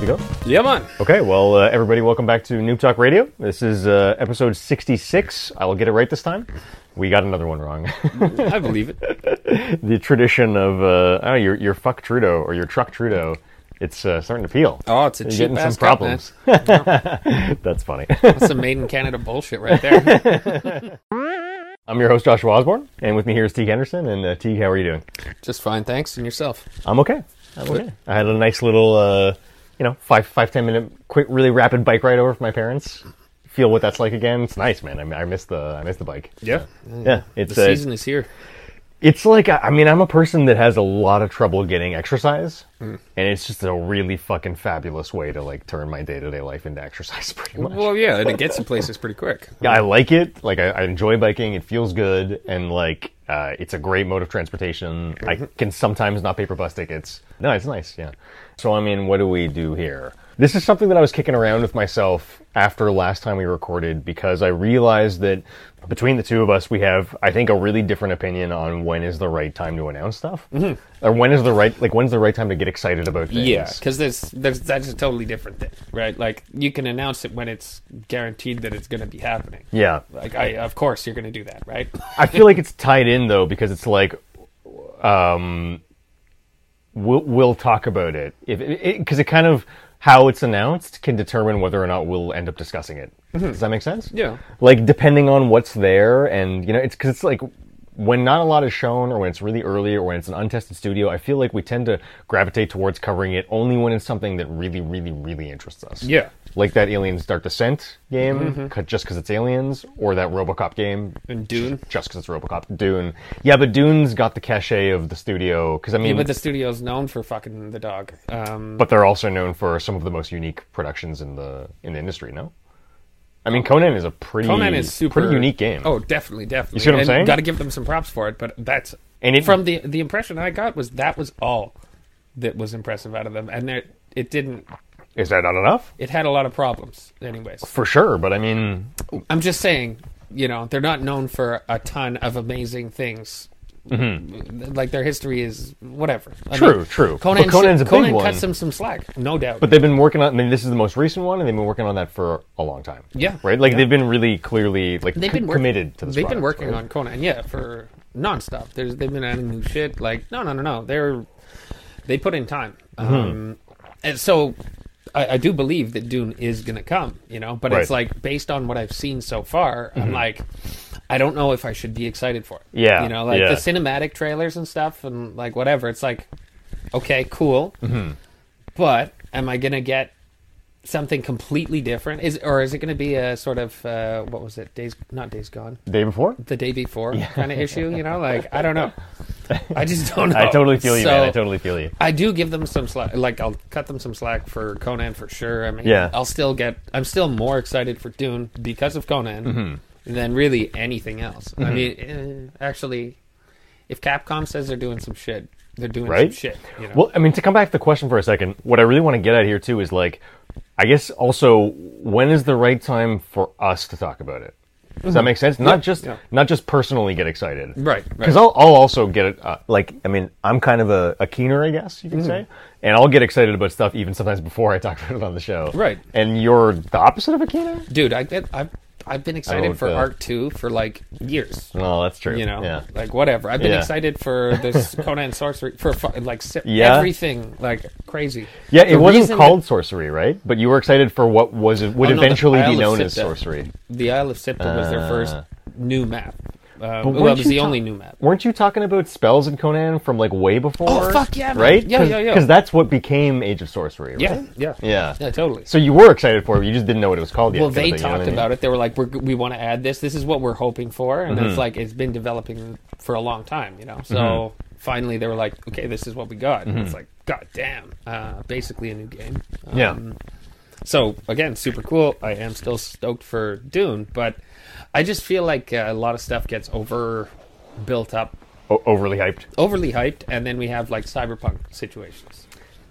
Good to go? Yeah, man. Okay, well, uh, everybody, welcome back to Noob Talk Radio. This is uh, episode 66. I will get it right this time. We got another one wrong. I believe it. the tradition of, uh, I your, your fuck Trudeau or your truck Trudeau, it's uh, starting to peel. Oh, it's a You're cheap getting ass some cup, problems. That's funny. That's some made in Canada bullshit right there. I'm your host, Joshua Osborne, and with me here is Teague Henderson. And uh, Teague, how are you doing? Just fine, thanks. And yourself? I'm okay. I'm okay. I had a nice little, uh, you know, five, five, ten minute, quick, really rapid bike ride over from my parents. Feel what that's like again. It's nice, man. I, I miss the, I miss the bike. Yeah. Yeah, it's The uh, season is here. It's like I mean, I'm a person that has a lot of trouble getting exercise, Hmm. and it's just a really fucking fabulous way to like turn my day to day life into exercise. Pretty much. Well, yeah, and it gets you places pretty quick. Yeah, I like it. Like I, I enjoy biking. It feels good, and like uh, it's a great mode of transportation. I Mm-hmm. can sometimes not pay for bus tickets. No, it's nice. Yeah. So I mean, what do we do here? This is something that I was kicking around with myself after last time we recorded because I realized that between the two of us, we have, I think, a really different opinion on when is the right time to announce stuff, mm-hmm. or when is the right, like, when's the right time to get excited about things. Yeah, because there's, there's that's a totally different thing, right? Like you can announce it when it's guaranteed that it's going to be happening. Yeah. Like I, of course, you're going to do that, right? I feel like it's tied in though because it's like, um, we'll we'll talk about it if because it, kind of how it's announced can determine whether or not we'll end up discussing it. Does mm-hmm. that make sense? Yeah. Like depending on what's there, and you know, it's because it's like when not a lot is shown, or when it's really early, or when it's an untested studio. I feel like we tend to gravitate towards covering it only when it's something that really, really, really interests us. Yeah. Like that Aliens Dark Descent game, c- just because it's aliens, or that RoboCop game, And Dune. just because it's RoboCop. Dune, yeah, but Dune's got the cachet of the studio because I mean, Yeah, but the studio's known for fucking the dog. Um, but they're also known for some of the most unique productions in the in the industry. No, I mean Conan is a pretty Conan is super pretty unique game. Oh, definitely, definitely. You see what I'm saying? Got to give them some props for it, but that's And it- from the the impression I got was that was all that was impressive out of them, and it it didn't. is that not enough? It had a lot of problems, anyways. For sure, but I mean, I'm just saying, you know, they're not known for a ton of amazing things. Like their history is whatever. I Mm-hmm. True, true. Conan, But Conan's a big one. Conan cuts them some slack, no doubt. but they've been working on. I mean, this is the most recent one, and they've been working on that for a long time. Yeah. right. Like Yeah. they've been really clearly like they've been work- committed to this. They've been working right? on Conan, yeah, for nonstop. There's they've been adding new shit. Like no, no, no, no. They're they put in time, Mm-hmm. um, and so I, I do believe that Dune is gonna come. You know, but it's Right. Mm-hmm. like based on what I've seen so far, I'm like. I don't know if I should be excited for it. Yeah, you know, like yeah. the cinematic trailers and stuff, and like whatever. It's like, okay, cool, Mm-hmm. but am I gonna get something completely different? Is or is it gonna be a sort of uh, what was it? Days, not Days Gone Day before. the day before kind of issue, you know? Like, I don't know. I just don't know. I totally feel you, So, man. I totally feel you. I do give them some slack. Like, I'll cut them some slack for Conan for sure. I mean, Yeah. I'll still get. I'm still more excited for Dune because of Conan Mm-hmm. than really anything else. I mean, eh, actually, if Capcom says they're doing some shit, they're doing Right? some shit. You know? Well, I mean, to come back to the question for a second, what I really want to get at here too is like, I guess also when is the right time for us to talk about it? Does that make sense? Not just yeah. not just personally get excited, Right, right. Because I'll, I'll also get it. Uh, like, I mean, I'm kind of a, a keener, I guess you Mm-hmm. say, and I'll get excited about stuff even sometimes before I talk about it on the show, Right. And you're the opposite of a keener. Dude, I get. I've I've been excited for uh, Ark Two for like years. Oh, that's true. you know, yeah. like whatever. I've been Yeah. excited for this Conan sorcery for like Yeah. everything, like crazy. Yeah, it The wasn't called sorcery, right? But you were excited for what was would Oh, no, eventually be known as sorcery. the Isle of Siptah was their first Uh. new map. Uh, well, it was the ta- only new map. Weren't you talking about spells in Conan from like way before? Oh, fuck yeah, man. Right? Yeah, yeah, yeah. Because that's what became Age of Sorcery, right? Yeah, yeah, Yeah. yeah, totally. So you were excited for it, you just didn't know what it was called yet. well, they thing, you know talked I mean? about it. They were like, we're, "We want to add this. This is what we're hoping for," and Mm-hmm. it's like it's been developing for a long time, you know. So finally, they were like, "Okay, this is what we got." And it's like, God damn, uh, basically a new game. Mm-hmm. Yeah. So again, super cool. I am still stoked for Dune, but I just feel like uh, a lot of stuff gets over built up, O- overly hyped. overly hyped, and then we have like cyberpunk situations.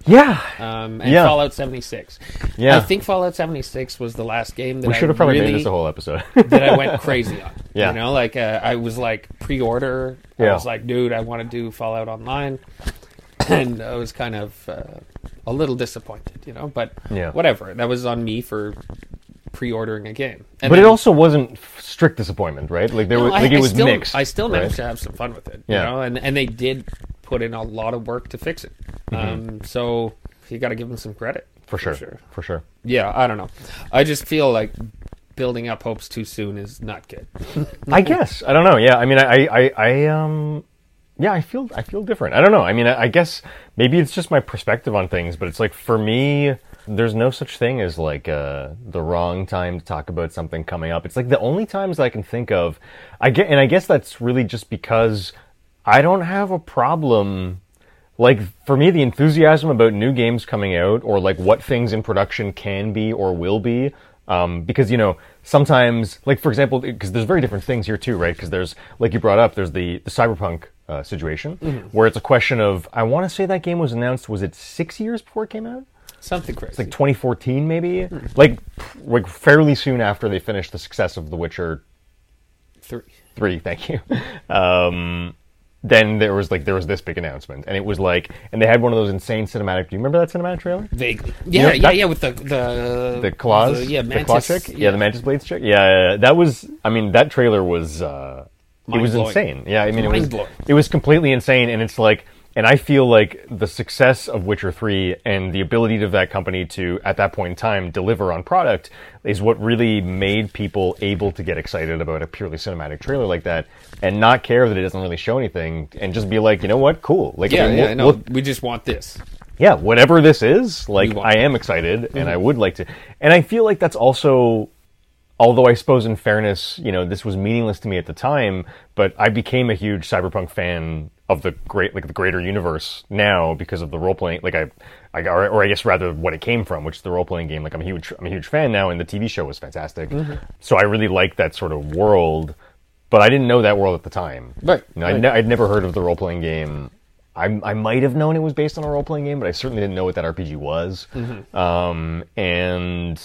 Yeah. Um, and Yeah. Fallout 76. Yeah. I think Fallout 76 was the last game that we should have probably really made this a whole episode. that I went crazy on. Yeah. You know, like uh, I was like pre-order. I Yeah. was like, dude, I want to do Fallout Online. and I was kind of uh, a little disappointed, you know. But Yeah. whatever. That was on me for pre-ordering a game. And But it also wasn't strict disappointment, right? Like there No, was, I- like it I was still, mixed. I still managed right? to have some fun with it, Yeah. you know, and and they did put in a lot of work to fix it. Um, so you got to give them some credit Mm-hmm. for sure, for sure. Yeah, I don't know. I just feel like building up hopes too soon is not good. I guess I don't know. Yeah, I mean, I, I, I, um, yeah, I feel, I feel different. I don't know. I mean, I, I guess maybe it's just my perspective on things, but it's like for me, there's no such thing as like uh, the wrong time to talk about something coming up. It's like the only times I can think of. I get, and I guess that's really just because I don't have a problem like for me the enthusiasm about new games coming out or like what things in production can be or will be um, because you know sometimes like for example because there's very different things here too right because there's like you brought up there's the the cyberpunk uh, situation where it's a question of i want to say that game was announced was it six years before it came out Something crazy. It's like 2014 maybe like like fairly soon after they finished the success of the witcher Three. three. Thank you. Um, then there was like there was this big announcement, and it was like, and they had one of those insane cinematic. Do you remember that cinematic trailer? Vaguely. Yeah, know, yeah, that- yeah. With the the The claws, the- yeah, the mantis. claw chick, yeah. the mantis blades chick, yeah, yeah, yeah. That was, I mean, that trailer was, uh, it was insane. Yeah, I mean, it was, it was completely insane, and it's like, and I feel like the success of Witcher Three and the ability of that company to, at that point in time, deliver on product is what really made people able to get excited about a purely cinematic trailer like that, and not care that it doesn't really show anything, and just be like, you know what, cool, like, Yeah, I mean, yeah. we'll- No, we'll- we just want this. yeah, whatever this is, like I am excited and I mm-hmm. would like to. And I feel like that's also although I suppose in fairness, you know, this was meaningless to me at the time, but I became a huge cyberpunk fan of the great like the greater universe now because of the role playing like I I or, or I guess rather what it came from, which is the role playing game. Like I'm a huge I'm a huge fan now and the TV show was fantastic. So I really like that sort of world, but I didn't know that world at the time. Right, You know, I'd, ne- I'd never heard of the role playing game. I, I might have known it was based on a role playing game, but I certainly didn't know what that RPG was. Um, and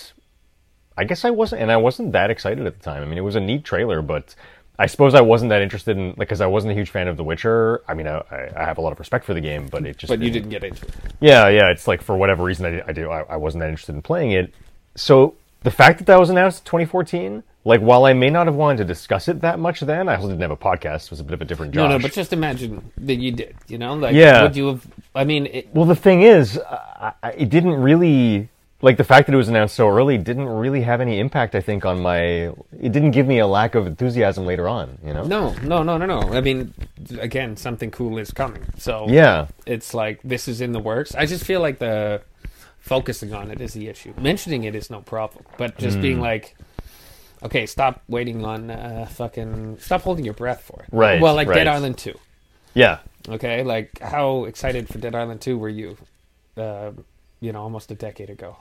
I guess I wasn't, and I wasn't that excited at the time. I mean, it was a neat trailer, but I suppose I wasn't that interested in, like, because I wasn't a huge fan of The Witcher. I mean, I, I have a lot of respect for the game, but it just. But you didn't get into it. Yeah, yeah. It's like for whatever reason I, I do, I, I wasn't that interested in playing it. So the fact that that was announced in 2014, like, while I may not have wanted to discuss it that much then, I also didn't have a podcast. It was a bit of a different job. No, no, but just imagine that you did. You know, like Yeah. would you have? I mean, it, Well, the thing is, I, it didn't really like the fact that it was announced so early didn't really have any impact. I think on my it didn't give me a lack of enthusiasm later on. You know? no, no, no, no, no. I mean, again, something cool is coming. So Yeah. it's like this is in the works. I just feel like the focusing on it is the issue. Mentioning it is no problem, but just Hmm. being like, okay, stop waiting on uh, fucking, stop holding your breath for it. Right, Well, like Dead. Island Two. Yeah. Okay, like how excited for Dead Island Two were you? Uh, you know, almost a decade ago.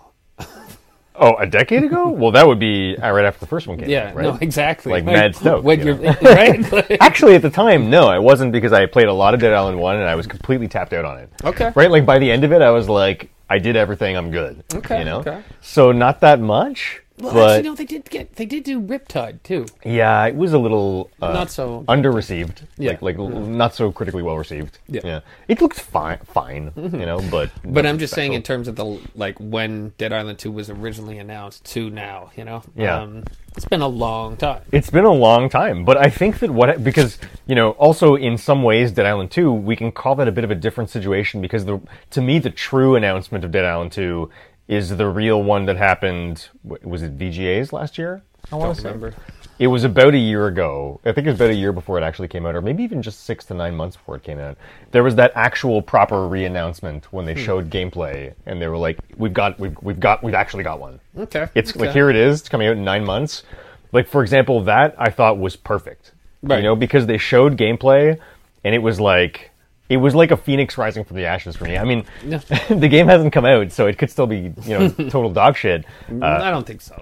Oh, a decade ago? well, that would be uh, right after the first one came Yeah, out, right? no, exactly. Like mad stoked, When you you're right. Actually, at the time, no, I wasn't because I played a lot of Dead Island One and I was completely tapped out on it. Okay. Right, like by the end of it, I was like, I did everything. I'm good. Okay, You know. okay. So not that much. Well, but actually, no, they did get they did do Riptide too. Yeah, it was a little uh, Not so- under received. Yeah. Like, like l- not so critically well received. Yeah. yeah. It looked fine, fine, you know, but But I'm just saying, in terms of the like when Dead Island Two was originally announced to now, you know, Yeah. um, it's been a long time. it's been a long time. But I think that what because you know also in some ways Dead Island Two we can call that a bit of a different situation because the to me the true announcement of Dead Island Two is the real one that happened. Was it VGA's last year? I want Don't to remember. It was about a year ago. I think it was about a year before it actually came out, or maybe even just six to nine months before it came out. There was that actual proper re-announcement when Hmm. they showed gameplay, and they were like, "We've got, we've, we've got, we've actually got one." Okay, It's like here it is. It's coming out in nine months. Like for example, that I thought was perfect. Right. You know, because they showed gameplay, and it was like. It was like a phoenix rising from the ashes for me. I mean, the game hasn't come out, so it could still be, you know, total dog shit. Uh, I don't think so.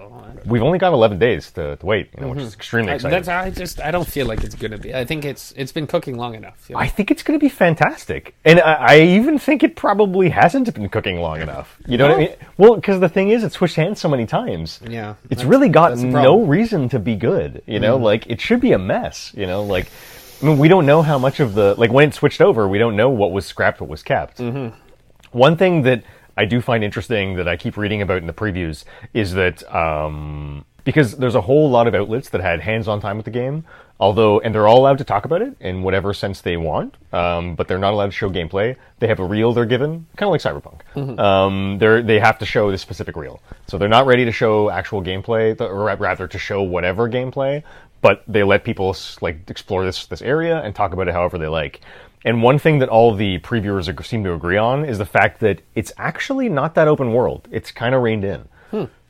we've only got 11 days to, to wait, you know, which is extremely I, exciting. that's I just I don't feel like it's gonna be. I think it's it's been cooking long enough. you know? I think it's going to be fantastic, and I, I even think it probably hasn't been cooking long enough. You know what I mean? Well, because the thing is, it's switched hands so many times. Yeah, it's really got no. Mm. reason to be good. You know, like it should be a mess. You know, like I mean, we don't know how much of the like when it switched over. We don't know what was scrapped, what was kept. One thing that I do find interesting that I keep reading about in the previews is that um, because there's a whole lot of outlets that had hands-on time with the game, although and they're all allowed to talk about it in whatever sense they want, um, but they're not allowed to show gameplay. They have a reel they're given, kind of like Cyberpunk. Um, they're they have to show this specific reel, so they're not ready to show actual gameplay, or rather to show whatever gameplay, but they let people like explore this this area and talk about it however they like. And one thing that all the previewers seem to agree on is the fact that it's actually not that open world. It's kind of reined in,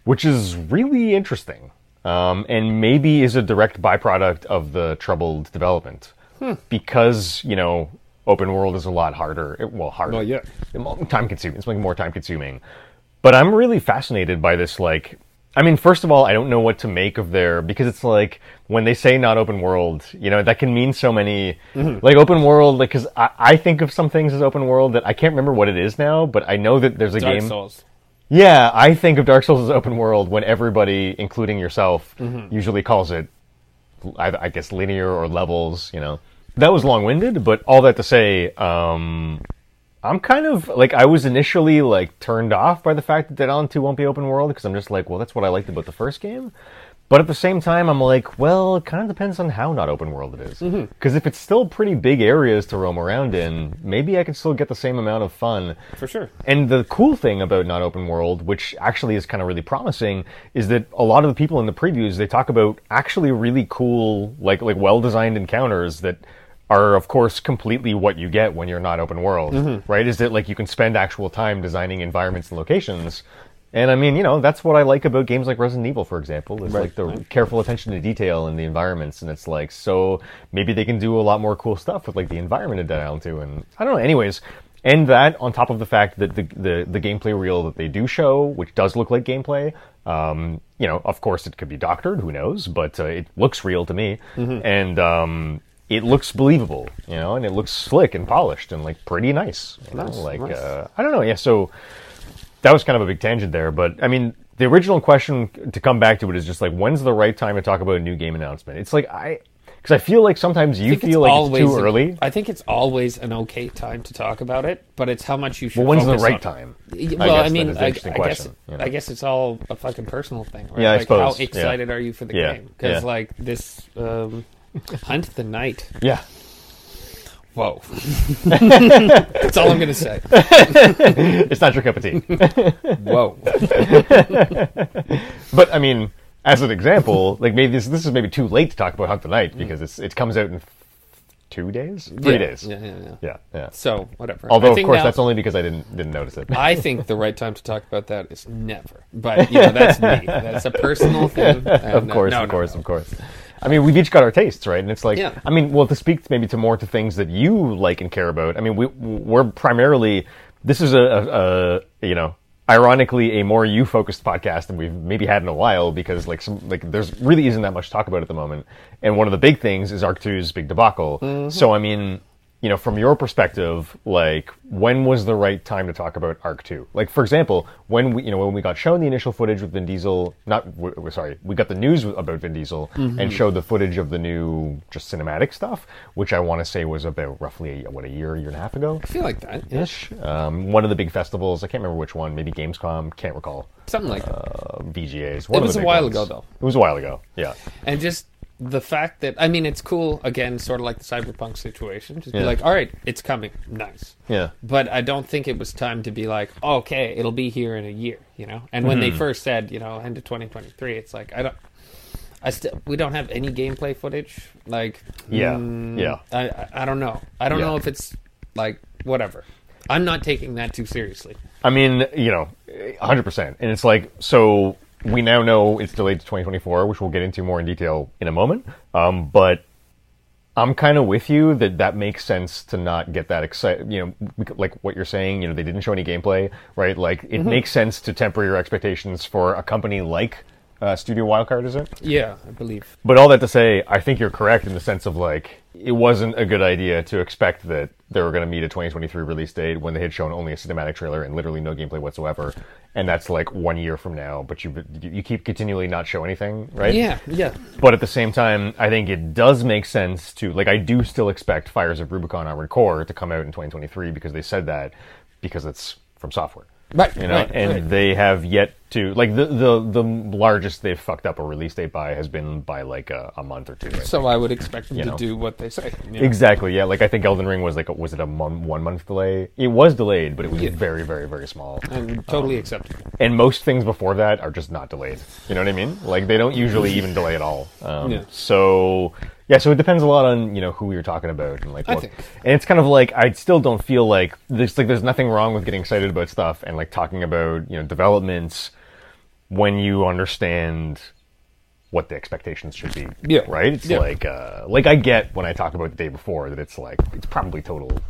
which is really interesting, um, and maybe is a direct byproduct of the troubled development because you know open world is a lot harder. It, well, harder. Well, yeah. time consuming. It's like more time consuming. But I'm really fascinated by this. Like, I mean, first of all, I don't know what to make of their because it's like when they say not open world, you know, that can mean so many. Like open world, like because I, I think of some things as open world that I can't remember what it is now, but I know that there's a Dark game. Souls. Yeah, I think of Dark Souls as open world when everybody, including yourself, usually calls it, I, I guess, linear or levels. You know, that was long-winded, but all that to say, um, I'm kind of like I was initially like turned off by the fact that Dead Island 2 won't be open world because I'm just like, well, that's what I liked about the first game. But at the same time, I'm like, well, it kind of depends on how not open world it is. Mm-hmm. Because if it's still pretty big areas to roam around in, maybe I can still get the same amount of fun. For sure. And the cool thing about not open world, which actually is kind of really promising, is that a lot of the people in the previews they talk about actually really cool, like like well designed encounters that are of course completely what you get when you're not open world, right? Is that like you can spend actual time designing environments and locations. And I mean, you know, that's what I like about games like Resident Evil, for example, is like the careful attention to detail in the environments. And it's like, so maybe they can do a lot more cool stuff with like the environment in Dead Island 2. And I don't know. Anyways, and that on top of the fact that the, the, the gameplay reel that they do show, which does look like gameplay, um, you know, of course it could be doctored, who knows, but uh, it looks real to me. And, um, it looks believable, you know, and it looks slick and polished and like pretty nice. You know? Nice, like nice. Uh, I don't know, yeah. So that was kind of a big tangent there, but I mean, the original question to come back to it is just like, when's the right time to talk about a new game announcement? It's like I, because I feel like sometimes you I feel like it's too an- early. I think it's always an okay time to talk about it, but it's how much you should. Well, when's the right on- time? Well, I, guess that mean, I, I guess you know? I guess it's all a fucking personal thing, right? Yeah, I like how suppose, yeah. excited are you for the Yeah, game? Because yeah. like this um, Hunt the Night. Yeah, Whoa, that's all I'm gonna say. it's not your cup of tea. Whoa, but I mean, as an example, like maybe this this is maybe too late to talk about Hunt the Night mm. because it's it comes out in two days, three Yeah, days. Yeah, yeah, yeah. yeah, yeah. So whatever. Although I of think course now- that's only because I didn't didn't notice it. I think the right time to talk about that is never. But you know, that's me. That's a personal thing. of uh, course, no, of no, course, no. of course. I mean, we've each got our tastes, right? And it's like, Yeah. I mean, well, to speak maybe to more to things that you like and care about. I mean, we we're primarily this is a, a, a you know, ironically, a more you focused podcast than we've maybe had in a while because like some like there's really isn't that much to talk about at the moment. And one of the big things is Ark 2's big debacle. Mm-hmm. So I mean. You know, from your perspective, like when was the right time to talk about Ark Two? Like, for example, when we, you know, when we got shown the initial footage with Vin Diesel, not, w- sorry, we got the news about Vin Diesel Mm-hmm. and showed the footage of the new just cinematic stuff, which I want to say was about roughly a, what a year, year and a half ago I feel like that. Ish. Um, one of the big festivals, I can't remember which one, maybe Gamescom, can't recall. Something like that. Uh, VGAs. One It was a while ones. ago, though. It was a while ago. Yeah. And just the fact that I mean, it's cool. Again, sort of like the cyberpunk situation. Just Yeah. be like, all right, it's coming. Nice. Yeah. But I don't think it was time to be like, okay, it'll be here in a year, you know. And when Mm-hmm. they first said, you know, end of 2023, it's like I don't. I still we don't have any gameplay footage. Like Yeah, mm, yeah. I, I I don't know. I don't Yeah. know if it's like whatever. I'm not taking that too seriously. I mean, you know, 100%. And it's like, so we now know it's delayed to 2024, which we'll get into more in detail in a moment. Um, but I'm kind of with you that that makes sense to not get that excited. You know, like what you're saying, you know, they didn't show any gameplay, right? Like, it makes sense to temper your expectations for a company like uh, Studio Wildcard, is it? Yeah, I believe. But all that to say, I think you're correct in the sense of like it wasn't a good idea to expect that they were going to meet a 2023 release date when they had shown only a cinematic trailer and literally no gameplay whatsoever, and that's like one year from now. But you you keep continually not show anything, right? Yeah, yeah. But at the same time, I think it does make sense to like I do still expect Fires of Rubicon Armored Core to come out in 2023 because they said that because it's FromSoftware. Right, You know, right, and right. they have yet to like the the the largest they've fucked up a release date by has been by like a, a month or two. Right? So I would expect them You to know. do what they say. you know. Exactly. Yeah. Like I think Elden Ring was like a, was it a mon- one month delay? It was delayed, but it was Yeah. very very very small. And totally acceptable. And most things before that are just not delayed. You know what I mean? Like they don't usually even delay at all. Um, Yeah. So yeah. So it depends a lot on you know who you're talking about and like I what. think. And it's kind of like I still don't feel like there's like there's nothing wrong with getting excited about stuff and like talking about you know developments when you understand what the expectations should be. Yeah. Right? It's Yeah. like uh like I get when I talk about the day before that it's like it's probably total, total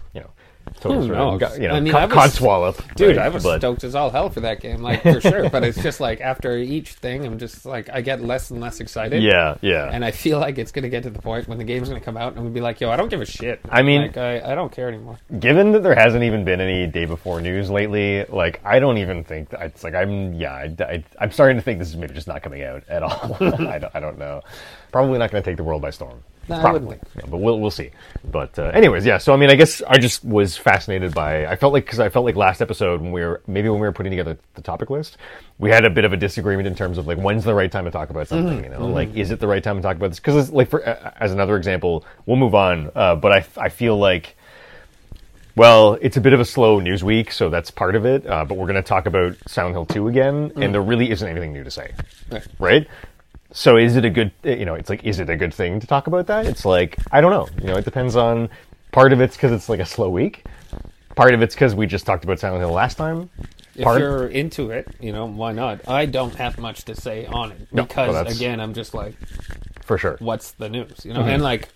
Who sort of, you know, I mean, con- I was-. Dude, right? I was But- stoked as all hell for that game, like for sure. But it's just like after each thing, I'm just like I get less and less excited. Yeah, yeah. And I feel like it's gonna get to the point when the game's gonna come out and I'm gonna be like, yo, I don't give a shit. I mean- like I, I don't care anymore. Given that there hasn't even been any day before news lately, like I don't even think that it's like I'm yeah I, I, I'm starting to think this is maybe just not coming out at all. I, don't, I don't know. Probably not going to take the world by storm. No, I Probably, wouldn't think. Yeah, but we'll we'll see. But uh, anyways, yeah. So I mean, I guess I just was fascinated by. I felt like because I felt like last episode when we were maybe when we were putting together the topic list, we had a bit of a disagreement in terms of like when's the right time to talk about something. Mm-hmm. You know, like is it the right time to talk about this? Because like for uh, as another example, we'll move on. Uh, but I I feel like. Well, it's a bit of a slow news week, so that's part of it. Uh, but we're going to talk about Silent Hill 2 again, Mm. and there really isn't anything new to say, Right. right? So is it a good, you know, it's like, is it a good thing to talk about that? It's like, I don't know. You know, it depends on, part of it's because it's like a slow week. Part of it's because we just talked about Silent Hill last time. If Part, you're into it, you know, why not? I don't have much to say on it No, because well, again, I'm just like, for sure. what's the news? You know, Mm-hmm. and like,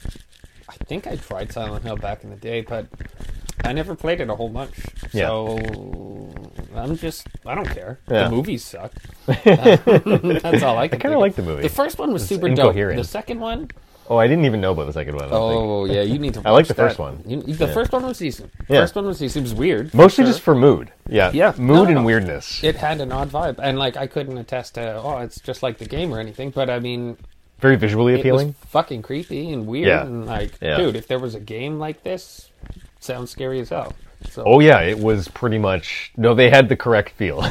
I think I tried Silent Hill back in the day, but I never played it a whole bunch. Yeah. So I'm just, I don't care. Yeah. The movies suck. Uh, that's all I can. I kinda like the movie. The first one was It's super dope. incoherent. The second one, Oh, I didn't even know about the second one. I don't think. oh yeah, you need to. I like the first one. You- the first one was decent. Yeah. First one was decent. It was weird. Mostly sure. just for mood. Yeah. Yeah. Mood No, and weirdness. it had an odd vibe, and like I couldn't attest to, oh, it's just like the game or anything. But I mean, Very visually it appealing. was fucking creepy and weird. Yeah. And like, Yeah. dude, if there was a game like this, sounds scary as hell. So, Oh yeah, it was pretty much no. They had the correct feel.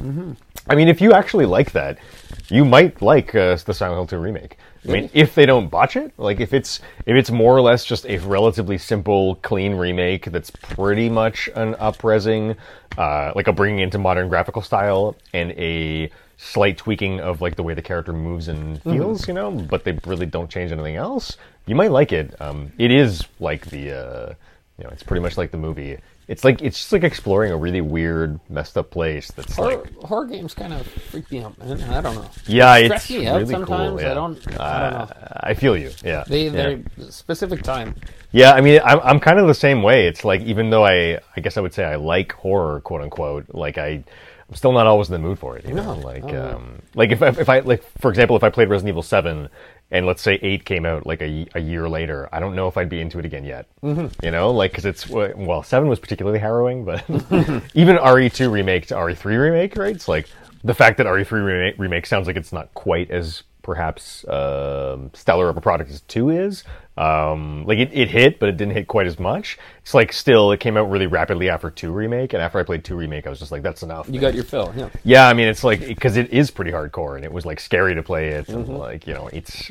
Mm-hmm. I mean, if you actually like that, you might like uh, the Silent Hill 2 remake. I mean, if they don't botch it, like if it's if it's more or less just a relatively simple, clean remake that's pretty much an upresing, uh, like a bringing into modern graphical style and a slight tweaking of like the way the character moves and Mm-hmm. feels, you know, but they really don't change anything else. You might like it. Um, it is like the. Uh, you know, it's pretty much like the movie. It's like it's just like exploring a really weird, messed up place. That's horror, like, horror games kind of freak me out, man. I don't know. yeah, They it's stress me out really sometimes. cool. Yeah. I don't. I don't Uh, know. I feel you. Yeah, They yeah. they're specific time. Yeah, I mean, I'm I'm kind of the same way. It's like even though I I guess I would say I like horror, quote unquote, like I. I'm still not always in the mood for it, you know. No, Like, um, like if I, if I like, for example, if I played Resident Evil Seven, and let's say Eight came out like a, a year later, I don't know if I'd be into it again yet. Mm-hmm. You know, like because it's well, Seven was particularly harrowing, but even RE2 remake to RE3 remake, right? It's like the fact that RE3 remake, remake sounds like it's not quite as perhaps um, stellar of a product as two is. Um, like it, it hit, but it didn't hit quite as much. It's like still it came out really rapidly after two remake, and after I played two remake, I was just like, that's enough. You got your fill. Yeah. Yeah, I mean, it's like because it is pretty hardcore, and it was like scary to play it, Mm-hmm. and like you know, it's.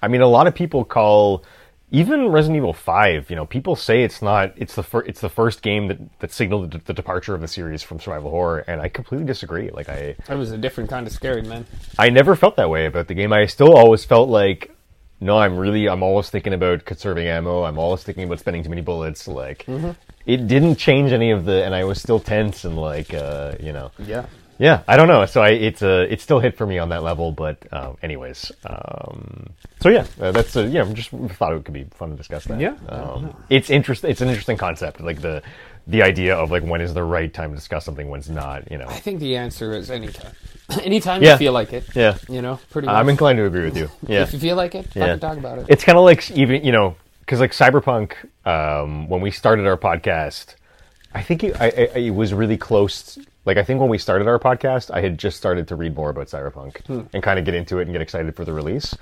I mean, a lot of people call even Resident Evil Five. You know, people say it's not. It's the fir- it's the first game that that signaled the, the departure of the series from survival horror, and I completely disagree. Like I, That was a different kind of scary, man. I never felt that way about the game. I still always felt like. No, I'm really. I'm always thinking about conserving ammo. I'm always thinking about spending too many bullets. Like, Mm-hmm. it didn't change any of the, and I was still tense and like, uh, you know, Yeah. yeah, I don't know. So I, it's a, it still hit for me on that level. But um, anyways, um, so yeah, uh, that's a, yeah. I just thought it could be fun to discuss that. Yeah. um, it's interest. It's an interesting concept, like the the idea of like when is the right time to discuss something, when's not. You know, I think the answer is anytime. Anytime Yeah. you feel like it, Yeah. you know, pretty much. I'm inclined to agree with you. Yeah. If you feel like it, Yeah. talk about it. It's kind of like even you know because like Cyberpunk, um, when we started our podcast, I think it, I, I, it was really close. Like I think when we started our podcast, I had just started to read more about Cyberpunk and kind of get into it and get excited for the release.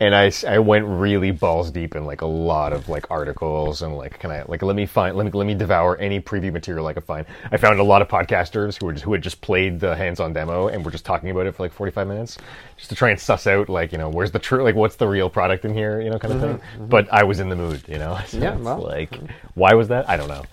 And I, I went really balls deep in like a lot of like articles and like can I like let me find let me let me devour any preview material I could find. I found a lot of podcasters who were just, who had just played the hands-on demo and were just talking about it for like 45 minutes just to try and suss out like you know where's the true like what's the real product in here you know kind of thing. But I was in the mood you know. So Yeah, well. like why was that? I don't know.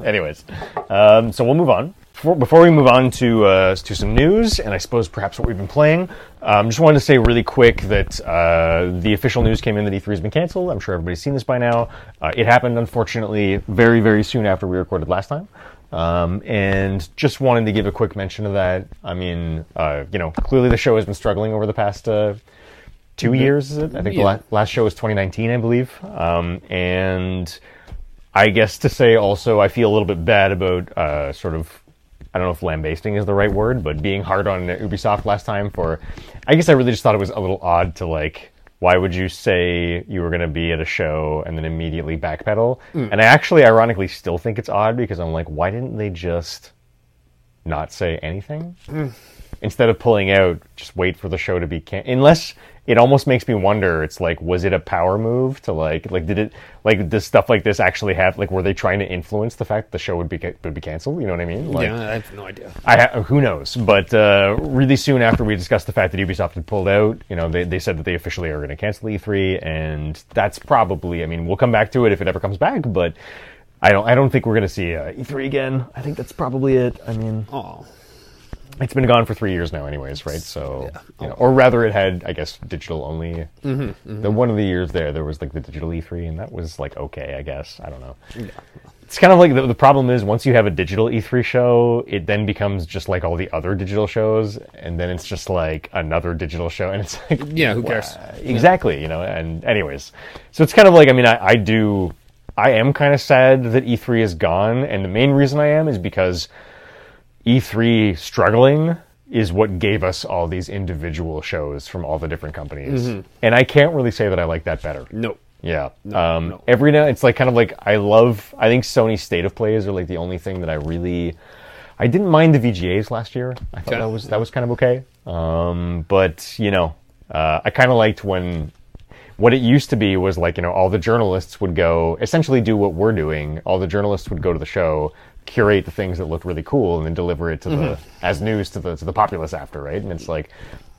Anyways, um, so we'll move on. Before, before we move on to uh, to some news, and I suppose perhaps what we've been playing, um, just wanted to say really quick that uh, the official news came in that E3 has been canceled. I'm sure everybody's seen this by now. Uh, it happened, unfortunately, very very soon after we recorded last time. Um, and just wanted to give a quick mention of that. I mean, uh, you know, clearly the show has been struggling over the past uh, 2 years. I think the la- last show was 2019, I believe. Um, and I guess to say also, I feel a little bit bad about uh, sort of, I don't know if lambasting is the right word, but being hard on Ubisoft last time for, I guess I really just thought it was a little odd to like, why would you say you were going to be at a show and then immediately backpedal? Mm. And I actually, ironically, still think it's odd because I'm like, why didn't they just not say anything? Mm. instead of pulling out, just wait for the show to be can- unless it almost makes me wonder. It's like, was it a power move to like, like did it like does stuff like this actually have like were they trying to influence the fact the show would be would be canceled? You know what I mean? Like, yeah, I have no idea. I ha- who knows? But uh, really soon after we discussed the fact that Ubisoft had pulled out, you know, they, they said that they officially are going to cancel E3, and that's probably. I mean, we'll come back to it if it ever comes back, but. I don't. I don't think we're going to see uh, E3 again. I think that's probably it. I mean, Oh, it's been gone for three years now, anyways, right? So, you know, or rather, it had, I guess, digital only. Mm-hmm, The one of the years there, there was like the digital E3, and that was like okay, I guess. I don't know. It's kind of like the, the problem is once you have a digital E3 show, it then becomes just like all the other digital shows, and then it's just like another digital show, and it's like yeah. Who cares? exactly, you know. And anyways, so it's kind of like I mean, I, I do, I am kind of sad that E3 is gone, and the main reason I am is because E3 struggling is what gave us all these individual shows from all the different companies, and I can't really say that I like that better. No. Yeah. um, no. Every now, it's like kind of like I love. I think Sony's state of plays are like the only thing that I really. I didn't mind the VGAs last year. I thought Okay. that was that was kind of okay. Um, but you know, uh, I kind of liked when what it used to be was like you know all the journalists would go essentially do what we're doing. All the journalists would go to the show, curate the things that looked really cool, and then deliver it to the as news to the to the populace after, right? And it's like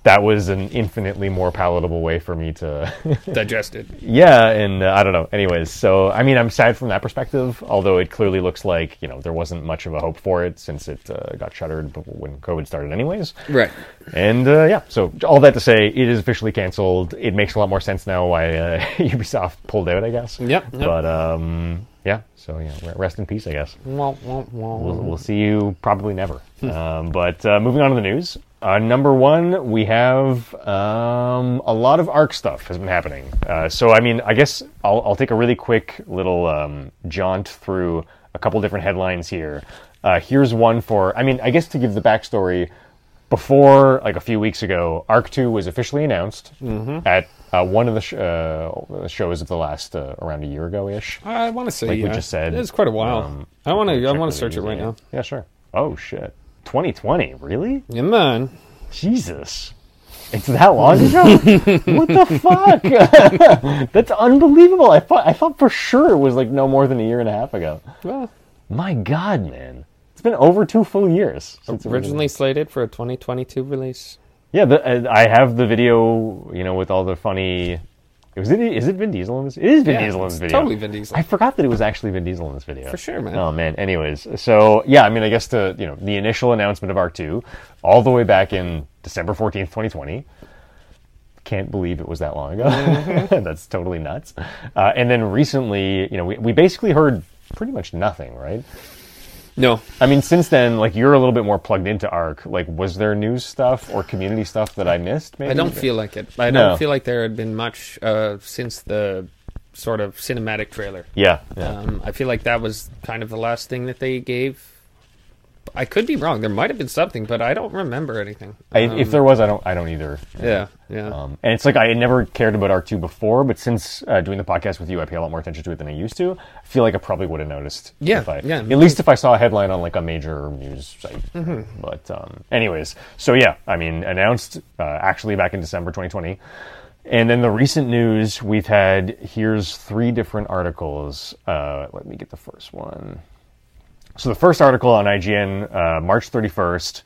that was an infinitely more palatable way for me to digest it. yeah, and uh, I don't know. Anyways, so I mean, I'm sad from that perspective. Although it clearly looks like you know there wasn't much of a hope for it since it uh, got shuttered when COVID started, anyways. Right. And uh, yeah, so all that to say, it is officially canceled. It makes a lot more sense now why uh, Ubisoft pulled out, I guess. Yep, yep. But um, yeah, so yeah, rest in peace, I guess. We'll, we'll see you probably never. um, but uh, moving on to the news. Uh, number one, we have um, a lot of ARK stuff has been happening. Uh, so, I mean, I guess I'll, I'll take a really quick little um, jaunt through a couple different headlines here. Uh, here's one for, I mean, I guess to give the backstory, before, like a few weeks ago, ARK 2 was officially announced at uh, one of the sh- uh, shows of the last, uh, around a year ago ish. I want to say. Like we just said, It's quite a while. um, I want to. I want to search it right now. Yeah, sure. Oh shit. 2020, really? Yeah, man. Jesus. It's that long ago? what the fuck? That's unbelievable. I thought I thought for sure it was like no more than a year and a half ago. Well, My god, man. It's been over two full years. originally slated for a 2022 release. Yeah, the, uh, I have the video, you know, with all the funny was it is it Vin Diesel in this? It is Vin Yeah, Diesel in this video. totally Vin Diesel. I forgot that it was actually Vin Diesel in this video. For sure, man. Oh man. Anyways, so yeah, I mean, I guess the you know the initial announcement of Ark Two, all the way back in December fourteenth, twenty twenty. Can't believe it was that long ago. Mm-hmm. That's totally nuts. Uh, and then recently, you know, we, we basically heard pretty much nothing, right? No, I mean, since then, like you're a little bit more plugged into Ark. Like, was there news stuff or community stuff that I missed? Maybe I don't feel like it. I No. don't feel like there had been much uh, since the sort of cinematic trailer. Yeah, yeah. Um, I feel like that was kind of the last thing that they gave I could be wrong. There might have been something, but I don't remember anything. I, if there was, I don't. I don't either. Yeah, yeah. Um, and it's like I had never cared about Ark Two before, but since uh, doing the podcast with you, I pay a lot more attention to it than I used to. I feel like I probably would have noticed. Yeah, if I, yeah. At least if I saw a headline on like a major news site. Mm-hmm. But um, anyways, so yeah, I mean, announced uh, actually back in December 2020. And then the recent news we've had here's three different articles. Uh, let me get the first one. So the first article on IGN, uh, March 31st,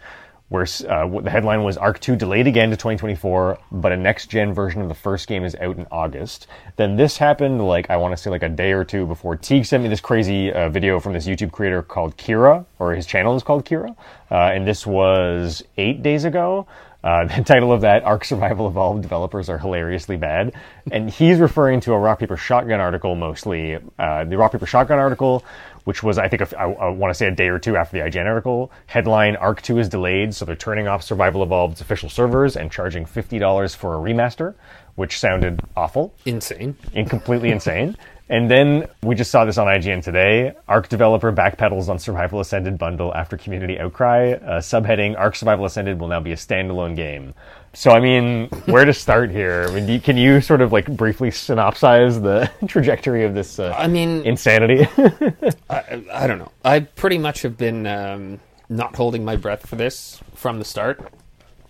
where uh, the headline was Ark 2 delayed again to 2024, but a next gen version of the first game is out in August. Then this happened like, I want to say like a day or two before Teague sent me this crazy uh, video from this YouTube creator called Kira, or his channel is called Kira. Uh, and this was eight days ago. Uh, the title of that, Ark Survival Evolved developers are hilariously bad. And he's referring to a Rock Paper Shotgun article mostly. Uh, the Rock Paper Shotgun article, which was, I think, a, I, I want to say a day or two after the IGN article. Headline Ark 2 is delayed, so they're turning off Survival Evolved's official servers and charging $50 for a remaster, which sounded awful Insane. and completely insane. And then we just saw this on IGN today. Ark developer backpedals on Survival Ascended bundle after community outcry. Uh, subheading: Ark Survival Ascended will now be a standalone game. So, I mean, where to start here? I mean, you- can you sort of like briefly synopsize the trajectory of this uh, I mean, insanity? I, I don't know. I pretty much have been um, not holding my breath for this from the start.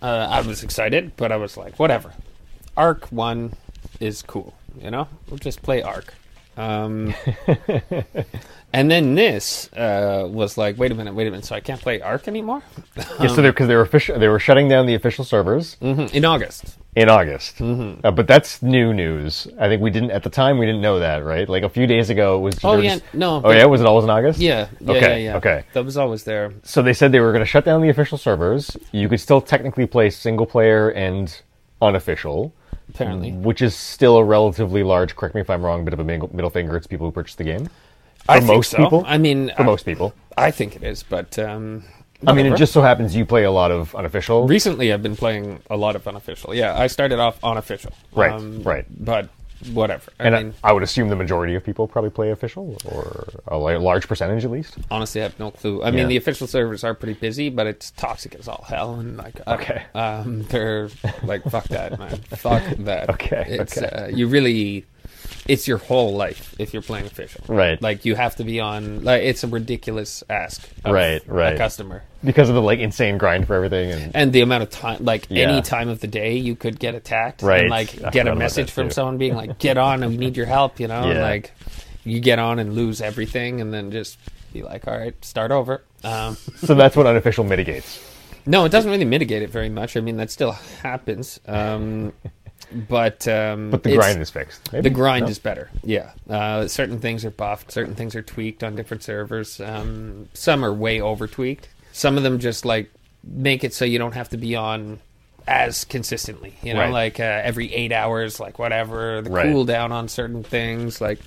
Uh, I was excited, but I was like, whatever. Ark one is cool, you know. We'll just play Ark. Um, and then this uh, was like, wait a minute, wait a minute. So I can't play Ark anymore yeah, so because they were official, they were shutting down the official servers Mhm, in August. in August. Uh, but that's new news. I think we didn't at the time. We didn't know that, right? Like a few days ago, it was. Oh yeah, just- no. Oh yeah, was it always in August? yeah, yeah, Okay, yeah, yeah. okay. That was always there. So they said they were going to shut down the official servers. You could still technically play single player and unofficial, Apparently, which is still a relatively large. Correct me if I'm wrong. Bit of a middle middle finger It's people who purchased the game. I For think most so. people? I mean, For I, most people, I think it is, but um, I mean, it just so happens you play a lot of unofficial. recently I've been playing a lot of unofficial. Yeah, I started off unofficial. Right, right. But whatever. I and mean, I, I would assume the majority of people probably play official, or a large percentage at least. honestly, I have no clue. I Yeah. mean, the official servers are pretty busy, but it's toxic as all hell, and like, Okay. um, they're like, fuck that, man, fuck that. Okay, it's okay. Uh, you really, it's your whole life if you're playing official, Right. Like you have to be on. Like it's a ridiculous ask, Right, right. A customer. Because of the like insane grind for everything, and and the amount of time like Yeah. any time of the day you could get attacked Right. and like I get a message from too. someone being like get on and we need your help you know and Yeah. like you get on and lose everything and then just be like all right start over um, so that's what unofficial mitigates. no it doesn't really mitigate it very much i mean that still happens um, but um, But the grind is fixed. Maybe? the grind No? is better. Yeah, uh, certain things are buffed, certain things are tweaked on different servers. Um, some are way over tweaked. Some of them just like make it so you don't have to be on as consistently. You know, Right. like uh, every eight hours, like whatever. The Right. cooldown on certain things, like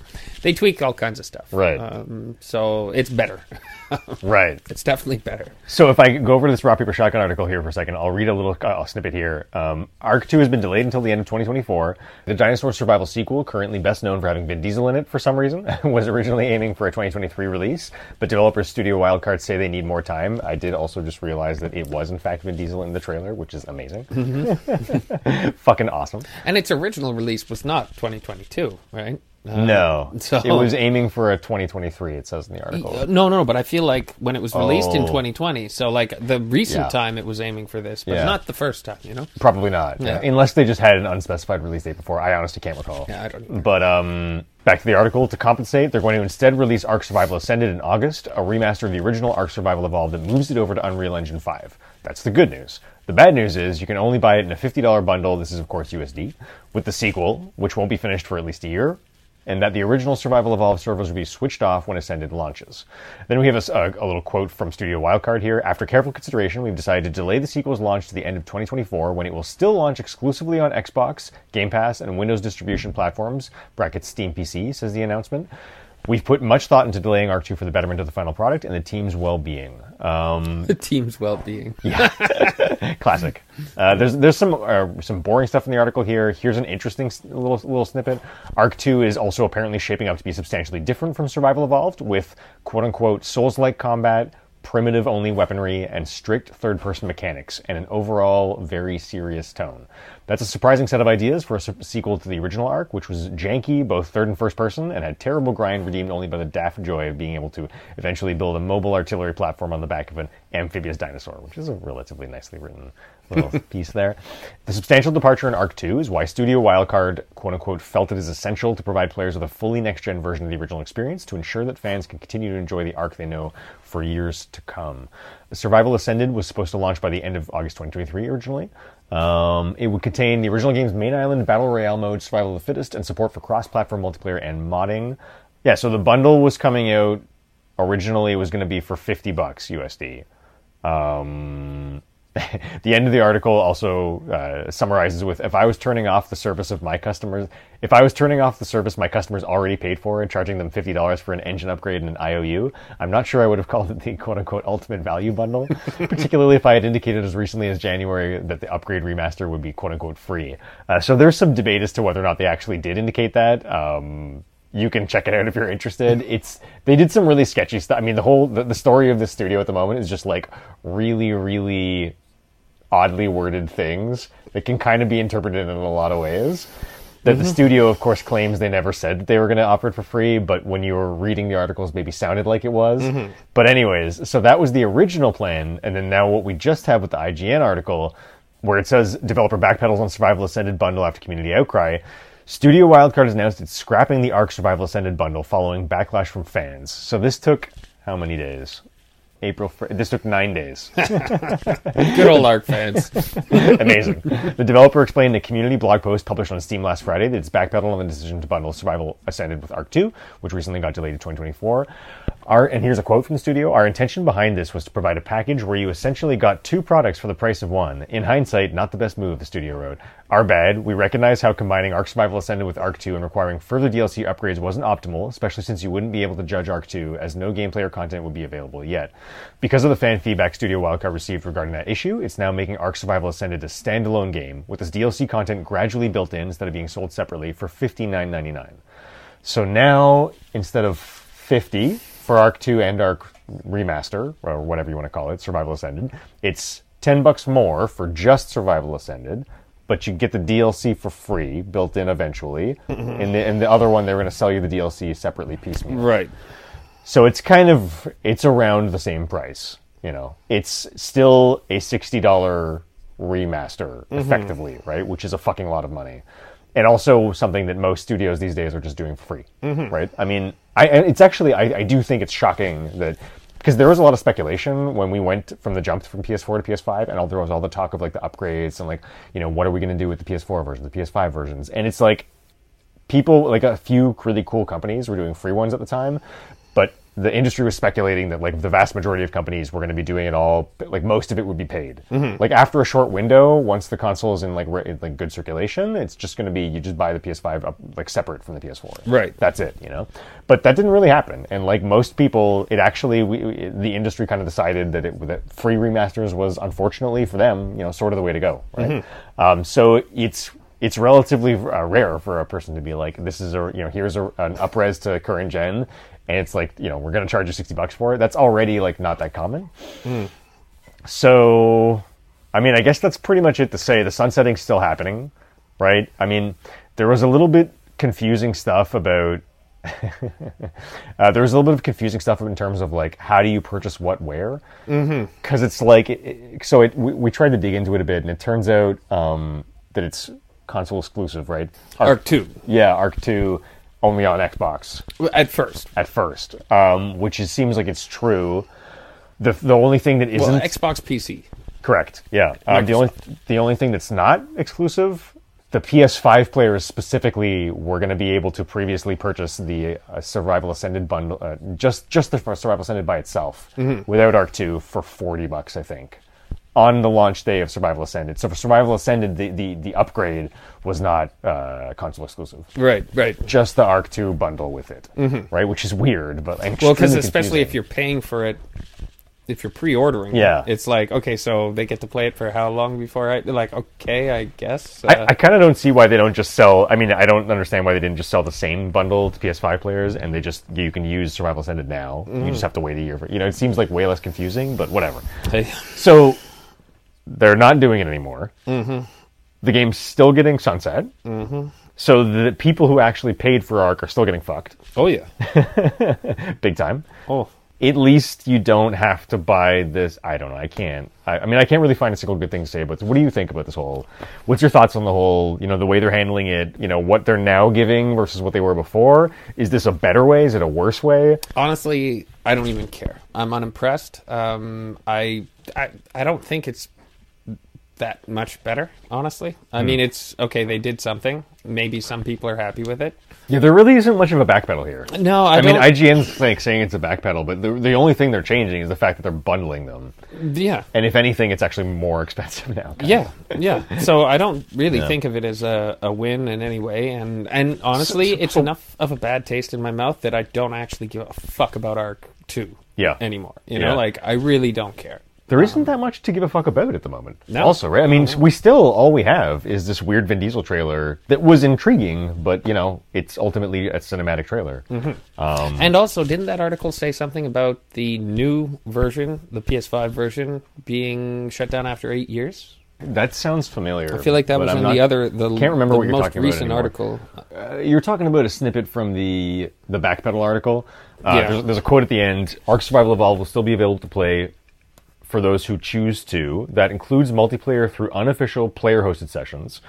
they tweak all kinds of stuff. Right. Um, so it's better. right. it's definitely better. So if I go over to this Rock Paper Shotgun article here for a second, I'll read a little uh, snippet here. Um, Ark 2 has been delayed until the end of 2024. The Dinosaur Survival sequel, currently best known for having Vin Diesel in it for some reason, was originally aiming for a 2023 release, but developers Studio Wildcard say they need more time. I did also just realize that it was in fact Vin Diesel in the trailer, which is amazing. Fucking awesome. And its original release was not 2022, right? Uh, No, so- it was aiming for a 2023. It says in the article. Uh, no, no, but I feel like when it was released in Oh. 2020, so like the recent Yeah. time it was aiming for this, but Yeah. not the first time, you know? Probably not. Yeah. Unless they just had an unspecified release date before. I honestly can't recall. Yeah, I don't either. But um, back to the article. To compensate, they're going to instead release Ark Survival Ascended in August, a remaster of the original Ark Survival Evolved that moves it over to Unreal Engine 5. That's the good news. The bad news is you can only buy it in a $50 bundle, this is of course USD, with the sequel, which won't be finished for at least a year, and that the original Survival Evolved servers will be switched off when Ascended launches. Then we have a little quote from Studio Wildcard here. After careful consideration, we've decided to delay the sequel's launch to the end of 2024 when it will still launch exclusively on Xbox, Game Pass, and Windows distribution platforms, brackets Steam PC, says the announcement. We've put much thought into delaying Ark 2 for the betterment of the final product and the team's well-being. Um, The team's well-being. yeah. Classic. Uh, there's there's some uh, some boring stuff in the article here. Here's an interesting little little snippet. Ark Two is also apparently shaping up to be substantially different from Survival Evolved, with quote unquote Souls-like combat, primitive only weaponry and strict third person mechanics, and an overall very serious tone. That's a surprising set of ideas for a se- sequel to the original arc, which was janky, both third and first person, and had terrible grind redeemed only by the daft joy of being able to eventually build a mobile artillery platform on the back of an amphibious dinosaur, which is a relatively nicely written little piece there. The substantial departure in Ark 2 is why Studio Wildcard, quote unquote, felt it is essential to provide players with a fully next gen version of the original experience to ensure that fans can continue to enjoy the arc they know for years to come. Survival Ascended was supposed to launch by the end of August 2023 originally. Um, it would contain the original game's main island, Battle Royale mode, Survival of the Fittest, and support for cross platform multiplayer and modding. Yeah, so the bundle was coming out originally, it was going to be for 50 bucks USD. Um, the end of the article also uh, summarizes with if I was turning off the service of my customers, if I was turning off the service my customers already paid for and charging them $50 for an engine upgrade and an IOU, I'm not sure I would have called it the quote unquote ultimate value bundle, particularly if I had indicated as recently as January that the upgrade remaster would be quote unquote free. Uh, so there's some debate as to whether or not they actually did indicate that. Um, you can check it out if you're interested. It's they did some really sketchy stuff. I mean, the whole the, the story of the studio at the moment is just like really, really oddly worded things that can kind of be interpreted in a lot of ways. That the mm-hmm. studio, of course, claims they never said that they were going to offer it for free, but when you were reading the articles, maybe sounded like it was. Mm-hmm. But anyways, so that was the original plan, and then now what we just have with the IGN article, where it says developer backpedals on Survival Ascended bundle after community outcry. Studio Wildcard has announced it's scrapping the Ark Survival Ascended bundle following backlash from fans. So this took how many days? April. fir- This took nine days. Good old ARK fans. Amazing. The developer explained in a community blog post published on Steam last Friday that it's backpedaled on the decision to bundle Survival Ascended with Ark 2, which recently got delayed to 2024. Our, and here's a quote from the studio. Our intention behind this was to provide a package where you essentially got two products for the price of one. In hindsight, not the best move, the studio wrote. Our bad. We recognize how combining Ark Survival Ascended with Ark 2 and requiring further DLC upgrades wasn't optimal, especially since you wouldn't be able to judge Ark 2 as no gameplay or content would be available yet. Because of the fan feedback Studio Wildcard received regarding that issue, it's now making Ark Survival Ascended a standalone game with this DLC content gradually built in instead of being sold separately for $59.99. So now, instead of 50 for Ark 2 and Ark Remaster, or whatever you want to call it, Survival Ascended, it's 10 bucks more for just Survival Ascended, but you get the DLC for free, built in eventually. Mm-hmm. And, the, and the other one, they're going to sell you the DLC separately piecemeal. right. So it's kind of it's around the same price. You know, it's still a sixty dollar remaster, mm-hmm. effectively, right? Which is a fucking lot of money, and also something that most studios these days are just doing for free, mm-hmm. right? I mean, I, it's actually I, I do think it's shocking that because there was a lot of speculation when we went from the jump from PS4 to PS5, and all, there was all the talk of like the upgrades and like you know what are we going to do with the PS4 version, the PS5 versions, and it's like people like a few really cool companies were doing free ones at the time but the industry was speculating that like the vast majority of companies were going to be doing it all like most of it would be paid. Like after a short window once the console is in like re- in, like good circulation it's just going to be you just buy the ps5 up, like separate from the ps4 Right. that's it you know? But that didn't really happen and like most people it actually we, the industry kind of decided that it that free remasters was unfortunately for them you know sort of the way to go right? Um, so it's it's relatively uh, rare for a person to be like this is a you know here's a, an upres to current gen and it's like you know we're going to charge you 60 bucks for it. That's already like not that common. So i mean i guess that's pretty much it to say. The sunsetting's still happening right? I mean there was a little bit confusing stuff about uh, there was a little bit of confusing stuff in terms of like how do you purchase what where? Because it's like it, it- so it we, we tried to dig into it a bit and it turns out um, that it's console exclusive right? Ark 2. yeah ark 2 only on xbox At first. at first um, which is, seems like it's true the, the only thing that isn't Well, Xbox PC. Correct. Yeah. Um, the only the only thing that's not exclusive, the PS5 players specifically were going to be able to previously purchase the uh, Survival Ascended bundle, uh, just just the Survival Ascended by itself, without Ark Two for forty bucks, I think, on the launch day of Survival Ascended. So for Survival Ascended, the the, the upgrade was not uh, console exclusive. Right, right. Just the Ark Two bundle with it, right? Which is weird, but I'm Well, because especially confusing. if you're paying for it if you're pre-ordering, it, Yeah. it's like okay, so they get to play it for how long before I they're like okay, I guess. I, uh, I kind of don't see why they don't just sell. I mean, I don't understand why they didn't just sell the same bundle to PS5 players, and they just you can use Survival Ascended now. You just have to wait a year for. You know, it seems like way less confusing, but whatever. So they're not doing it anymore. Mm-hmm. The game's still getting sunset. Mm-hmm. So the people who actually paid for Ark are still getting fucked, oh yeah, big time. oh At least you don't have to buy this. I don't know. I can't. I, I mean, I can't really find a single good thing to say. But what do you think about this whole? What's your thoughts on the whole? You know, the way they're handling it. You know, what they're now giving versus what they were before. Is this a better way? Is it a worse way? honestly, I don't even care. I'm unimpressed. Um, I, I I don't think it's that much better. Honestly, I Hmm. mean, it's okay. They did something. Maybe some people are happy with it. Yeah, there really isn't much of a backpedal here. No, I, I, mean, IGN's like saying it's a backpedal, but the, the only thing they're changing is the fact that they're bundling them. yeah. And if anything, it's actually more expensive now. Yeah, yeah. So I don't really Yeah. think of it as a, a win in any way, and and honestly, So- so- it's so- enough of a bad taste in my mouth that I don't actually give a fuck about Ark Two Yeah. anymore. You Yeah. know, like I really don't care. There isn't that much to give a fuck about at the moment. No. Also, right? I mean, we still all we have is this weird Vin Diesel trailer that was intriguing, but you know, it's ultimately a cinematic trailer. Mm-hmm. Um, And also, didn't that article say something about the new version, the PS5 version, being shut down after eight years? that sounds familiar. I feel like that was I'm in not- the other, the can't remember the what you're most talking about recent anymore. article. Uh, you're talking about a snippet from the the backpedal article. Uh, Yeah. there's, there's a quote at the end: "Ark Survival Evolved will still be available to play for those who choose to. That includes multiplayer through unofficial player-hosted sessions,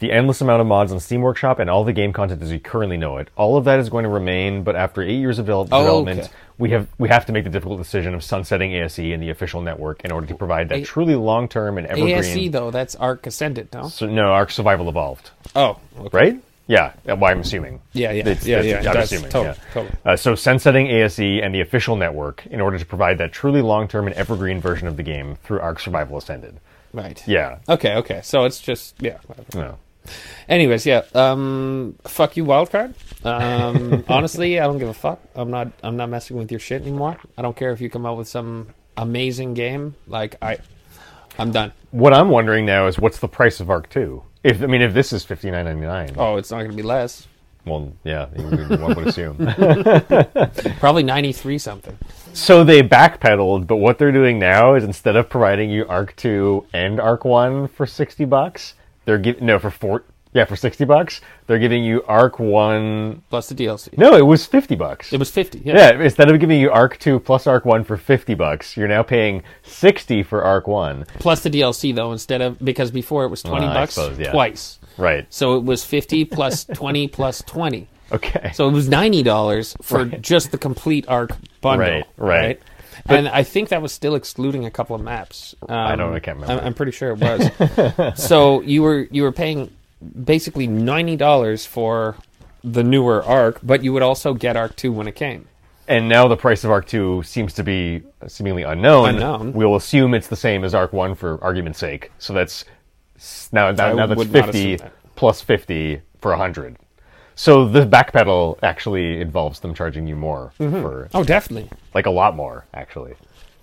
the endless amount of mods on Steam Workshop, and all the game content as we currently know it. All of that is going to remain, but after eight years of Oh, development." okay. We have we have to make the difficult decision of sunsetting ASE and the official network in order to provide that A- truly long term and evergreen. ASE though, that's Ark Ascendant, no? So, no, Ark Survival Evolved Oh, okay. right? Yeah, uh, well, I'm assuming. Yeah, yeah, It's- yeah, yeah, I'm assuming. totally, yeah. totally. Uh, so sunsetting ASE and the official network in order to provide that truly long-term and evergreen version of the game through Ark Survival Ascended. Right. Yeah. Okay, okay. So it's just yeah. Whatever. No. Anyways, yeah. Um, fuck you, wildcard. Um, honestly, I don't give a fuck. I'm not. I'm not messing with your shit anymore. I don't care if you come out with some amazing game. Like I, I'm done. What I'm wondering now is what's the price of Ark 2? If I mean, if this is 59.99, Oh, it's not going to be less. well, yeah, one would assume. Probably 93 something. so they backpedaled, but what they're doing now is instead of providing you Ark 2 and Ark 1 for 60 bucks, they're giving no for four. Yeah, for 60 bucks, they're giving you Ark 1 Plus the DLC. No, it was 50 bucks. It was 50. Yeah. Yeah, instead of giving you Ark 2 plus Ark 1 for 50 bucks, you're now paying 60 for Ark 1. Plus the DLC though, instead of because before it was 20 Ah, I bucks suppose, yeah. twice. Right. So it was 50 plus 20 plus 20. Okay. So it was ninety dollars for Right. just the complete ark bundle. Right, right. and I think that was still excluding a couple of maps. Um, I don't- I can't remember. I'm, I'm pretty sure it was. so you were you were paying basically ninety dollars for the newer ark, but you would also get Ark Two when it came. and now the price of Ark 2 seems to be seemingly unknown. Unknown. We'll assume it's the same as Ark 1 for argument's sake. So that's now, now, now that's 50 assume that. plus 50 for 100. So the backpedal actually involves them charging you more mm-hmm. for Oh, definitely. like a lot more actually.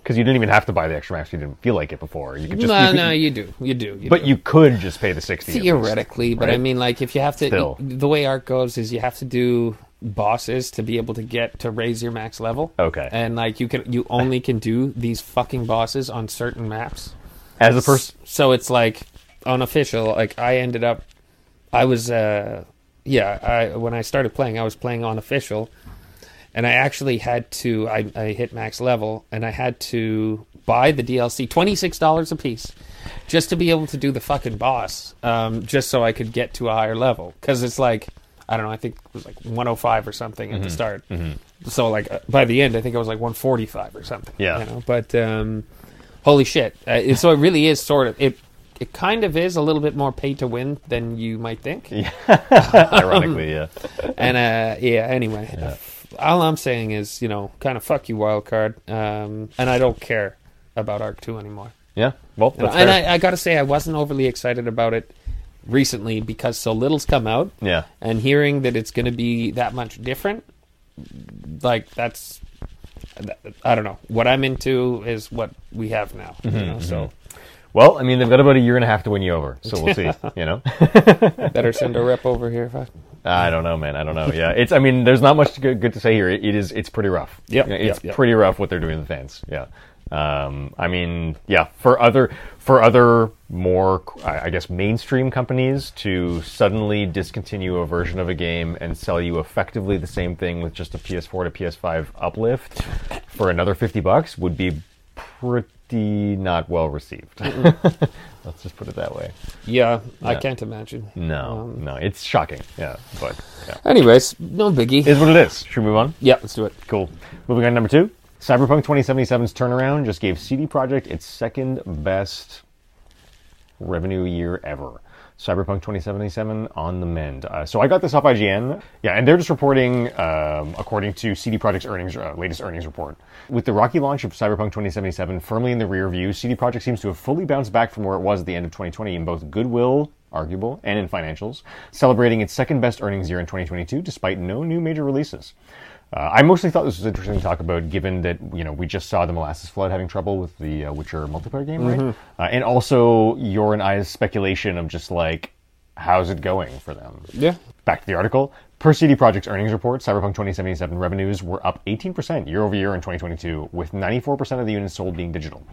Because you didn't even have to buy the extra max. you didn't feel like it before. You could just no, you could- no, you do, you do. You But do. you could just pay the 60 at least. theoretically, but I mean, like if you have to, Still. the way art goes is you have to do bosses to be able to get to raise your max level. Okay. and like you can, you only can do these fucking bosses on certain maps. As a person, So it's like unofficial. Like I ended up, I was, uh yeah, I when I started playing, I was playing unofficial, and I actually had to. I, I hit max level, and I had to buy the DLC, twenty six dollars a piece, just to be able to do the fucking boss, um, just so I could get to a higher level. Because it's like, I don't know, I think it was like one hundred five or something Mm-hmm. at the start. So like uh, by the end, I think I was like one forty five or something. Yeah. you know? but um, holy shit! Uh, so it really is sort of it. It kind of is a little bit more pay to win than you might think. ironically, yeah. And uh, yeah, anyway, all I'm saying is, you know, kind of fuck you, wild card. Um, and I don't care about Ark Two anymore. Yeah. Well, And, and. I, I got to say, I wasn't overly excited about it recently because so little's come out, yeah. and hearing that it's going to be that much different, like that's I don't know. What I'm into is what we have now. You know, so Well, I mean, they've got about a year and a half to win you over, so we'll see. You know, better send a rep over here. If I, I don't know, man. I don't know. Yeah, it's. I mean, there's not much good, good to say here. It, it is. It's pretty rough. Yeah, it's yep, yep. pretty rough what they're doing to the fans. Yeah. Um, I mean, yeah. For other for other more, I I guess, mainstream companies to suddenly discontinue a version of a game and sell you effectively the same thing with just a PS4 to PS5 uplift for another fifty bucks would be pretty not well received. Let's just put it that way. yeah, I can't imagine. No, Um, no, it's shocking. Yeah, but yeah, Anyways, no biggie. is what it is. Should we move on? yeah, let's do it. Cool. Moving on to number two. Cyberpunk 2077's turnaround just gave CD Projekt its second best revenue year ever. Cyberpunk 2077 on the mend. Uh, so I got this off IGN. Yeah, and they're just reporting um, according to CD Projekt's earnings, uh, latest earnings report. With the rocky launch of Cyberpunk 2077 firmly in the rear view, CD Projekt seems to have fully bounced back from where it was at the end of 2020 in both goodwill, arguable, and in financials, celebrating its second best earnings year in 2022 despite no new major releases. Uh, I mostly thought this was interesting to talk about, given that you know we just saw the Molasses Flood having trouble with the uh, Witcher multiplayer game, right? Uh, and also your and I's speculation of just like how's it going for them. Yeah. Back to the article. Per CD Projekt's earnings report, Cyberpunk 2077 revenues were up 18% year over year in 2022, with 94% of the units sold being digital.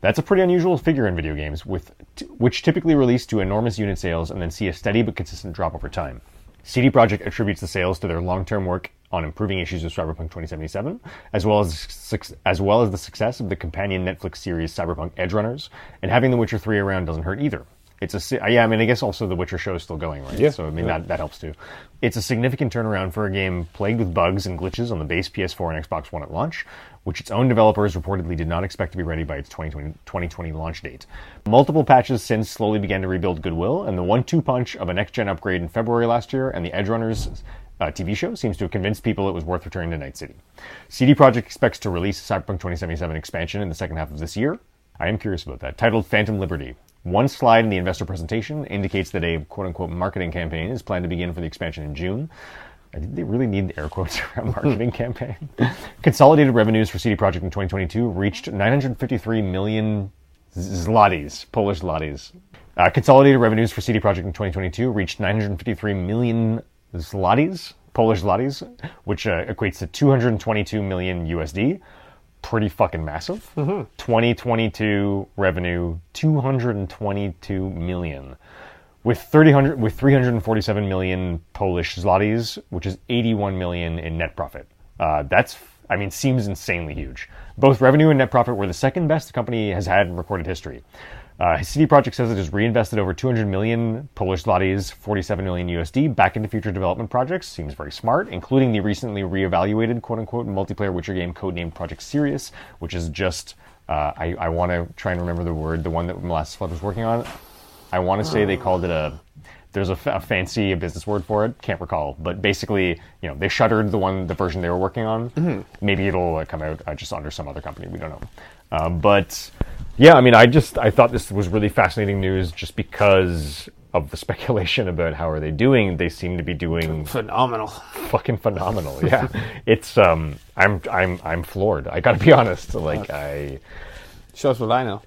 That's a pretty unusual figure in video games, with t- which typically release to enormous unit sales and then see a steady but consistent drop over time. CD Projekt attributes the sales to their long-term work on improving issues of Cyberpunk 2077, as well as as well as the success of the companion Netflix series Cyberpunk Edgerunners, and having The Witcher 3 around doesn't hurt either. It's a yeah, I mean, I guess also The Witcher show is still going, right? Yeah. So I mean that that helps too. It's a significant turnaround for a game plagued with bugs and glitches on the base PS4 and Xbox One at launch, which its own developers reportedly did not expect to be ready by its 2020, 2020 launch date. Multiple patches since slowly began to rebuild goodwill, and the one-two punch of a next-gen upgrade in February last year and the Edgerunners uh, TV show seems to have convinced people it was worth returning to Night City. CD Projekt expects to release Cyberpunk 2077 expansion in the second half of this year. I am curious about that. Titled Phantom Liberty. One slide in the investor presentation indicates that a quote unquote marketing campaign is planned to begin for the expansion in June. I think they really need the air quotes around marketing campaign. Consolidated revenues for CD Projekt in 2022 reached 953 million zlotys, Polish zlotys. Uh, consolidated revenues for CD Projekt in 2022 reached 953 million zlotys, Polish zlotys, which uh, equates to 222 million USD. Pretty fucking massive. 2022 revenue 222 million with 30, with 347 million Polish zlotys, which is 81 million in net profit. Uh, that's, I mean, seems insanely huge. Both revenue and net profit were the second best the company has had in recorded history. Uh, CD Projekt says it has reinvested over 200 million Polish zlotys, 47 million USD, back into future development projects. Seems very smart, including the recently reevaluated "quote unquote" multiplayer Witcher game codenamed Project Sirius, which is just uh, I, I want to try and remember the word, the one that Molasses Flood was working on. I want to say they called it a. There's a, f- a fancy business word for it. Can't recall, but basically, you know, they shuttered the one, the version they were working on. Maybe it'll uh, come out uh, just under some other company. We don't know. Uh, but yeah, I mean, I just I thought this was really fascinating news, just because of the speculation about how are they doing. They seem to be doing Phenomenal. fucking phenomenal. Yeah, it's um, I'm I'm I'm floored. I got to be honest. Like I. Shows what I know.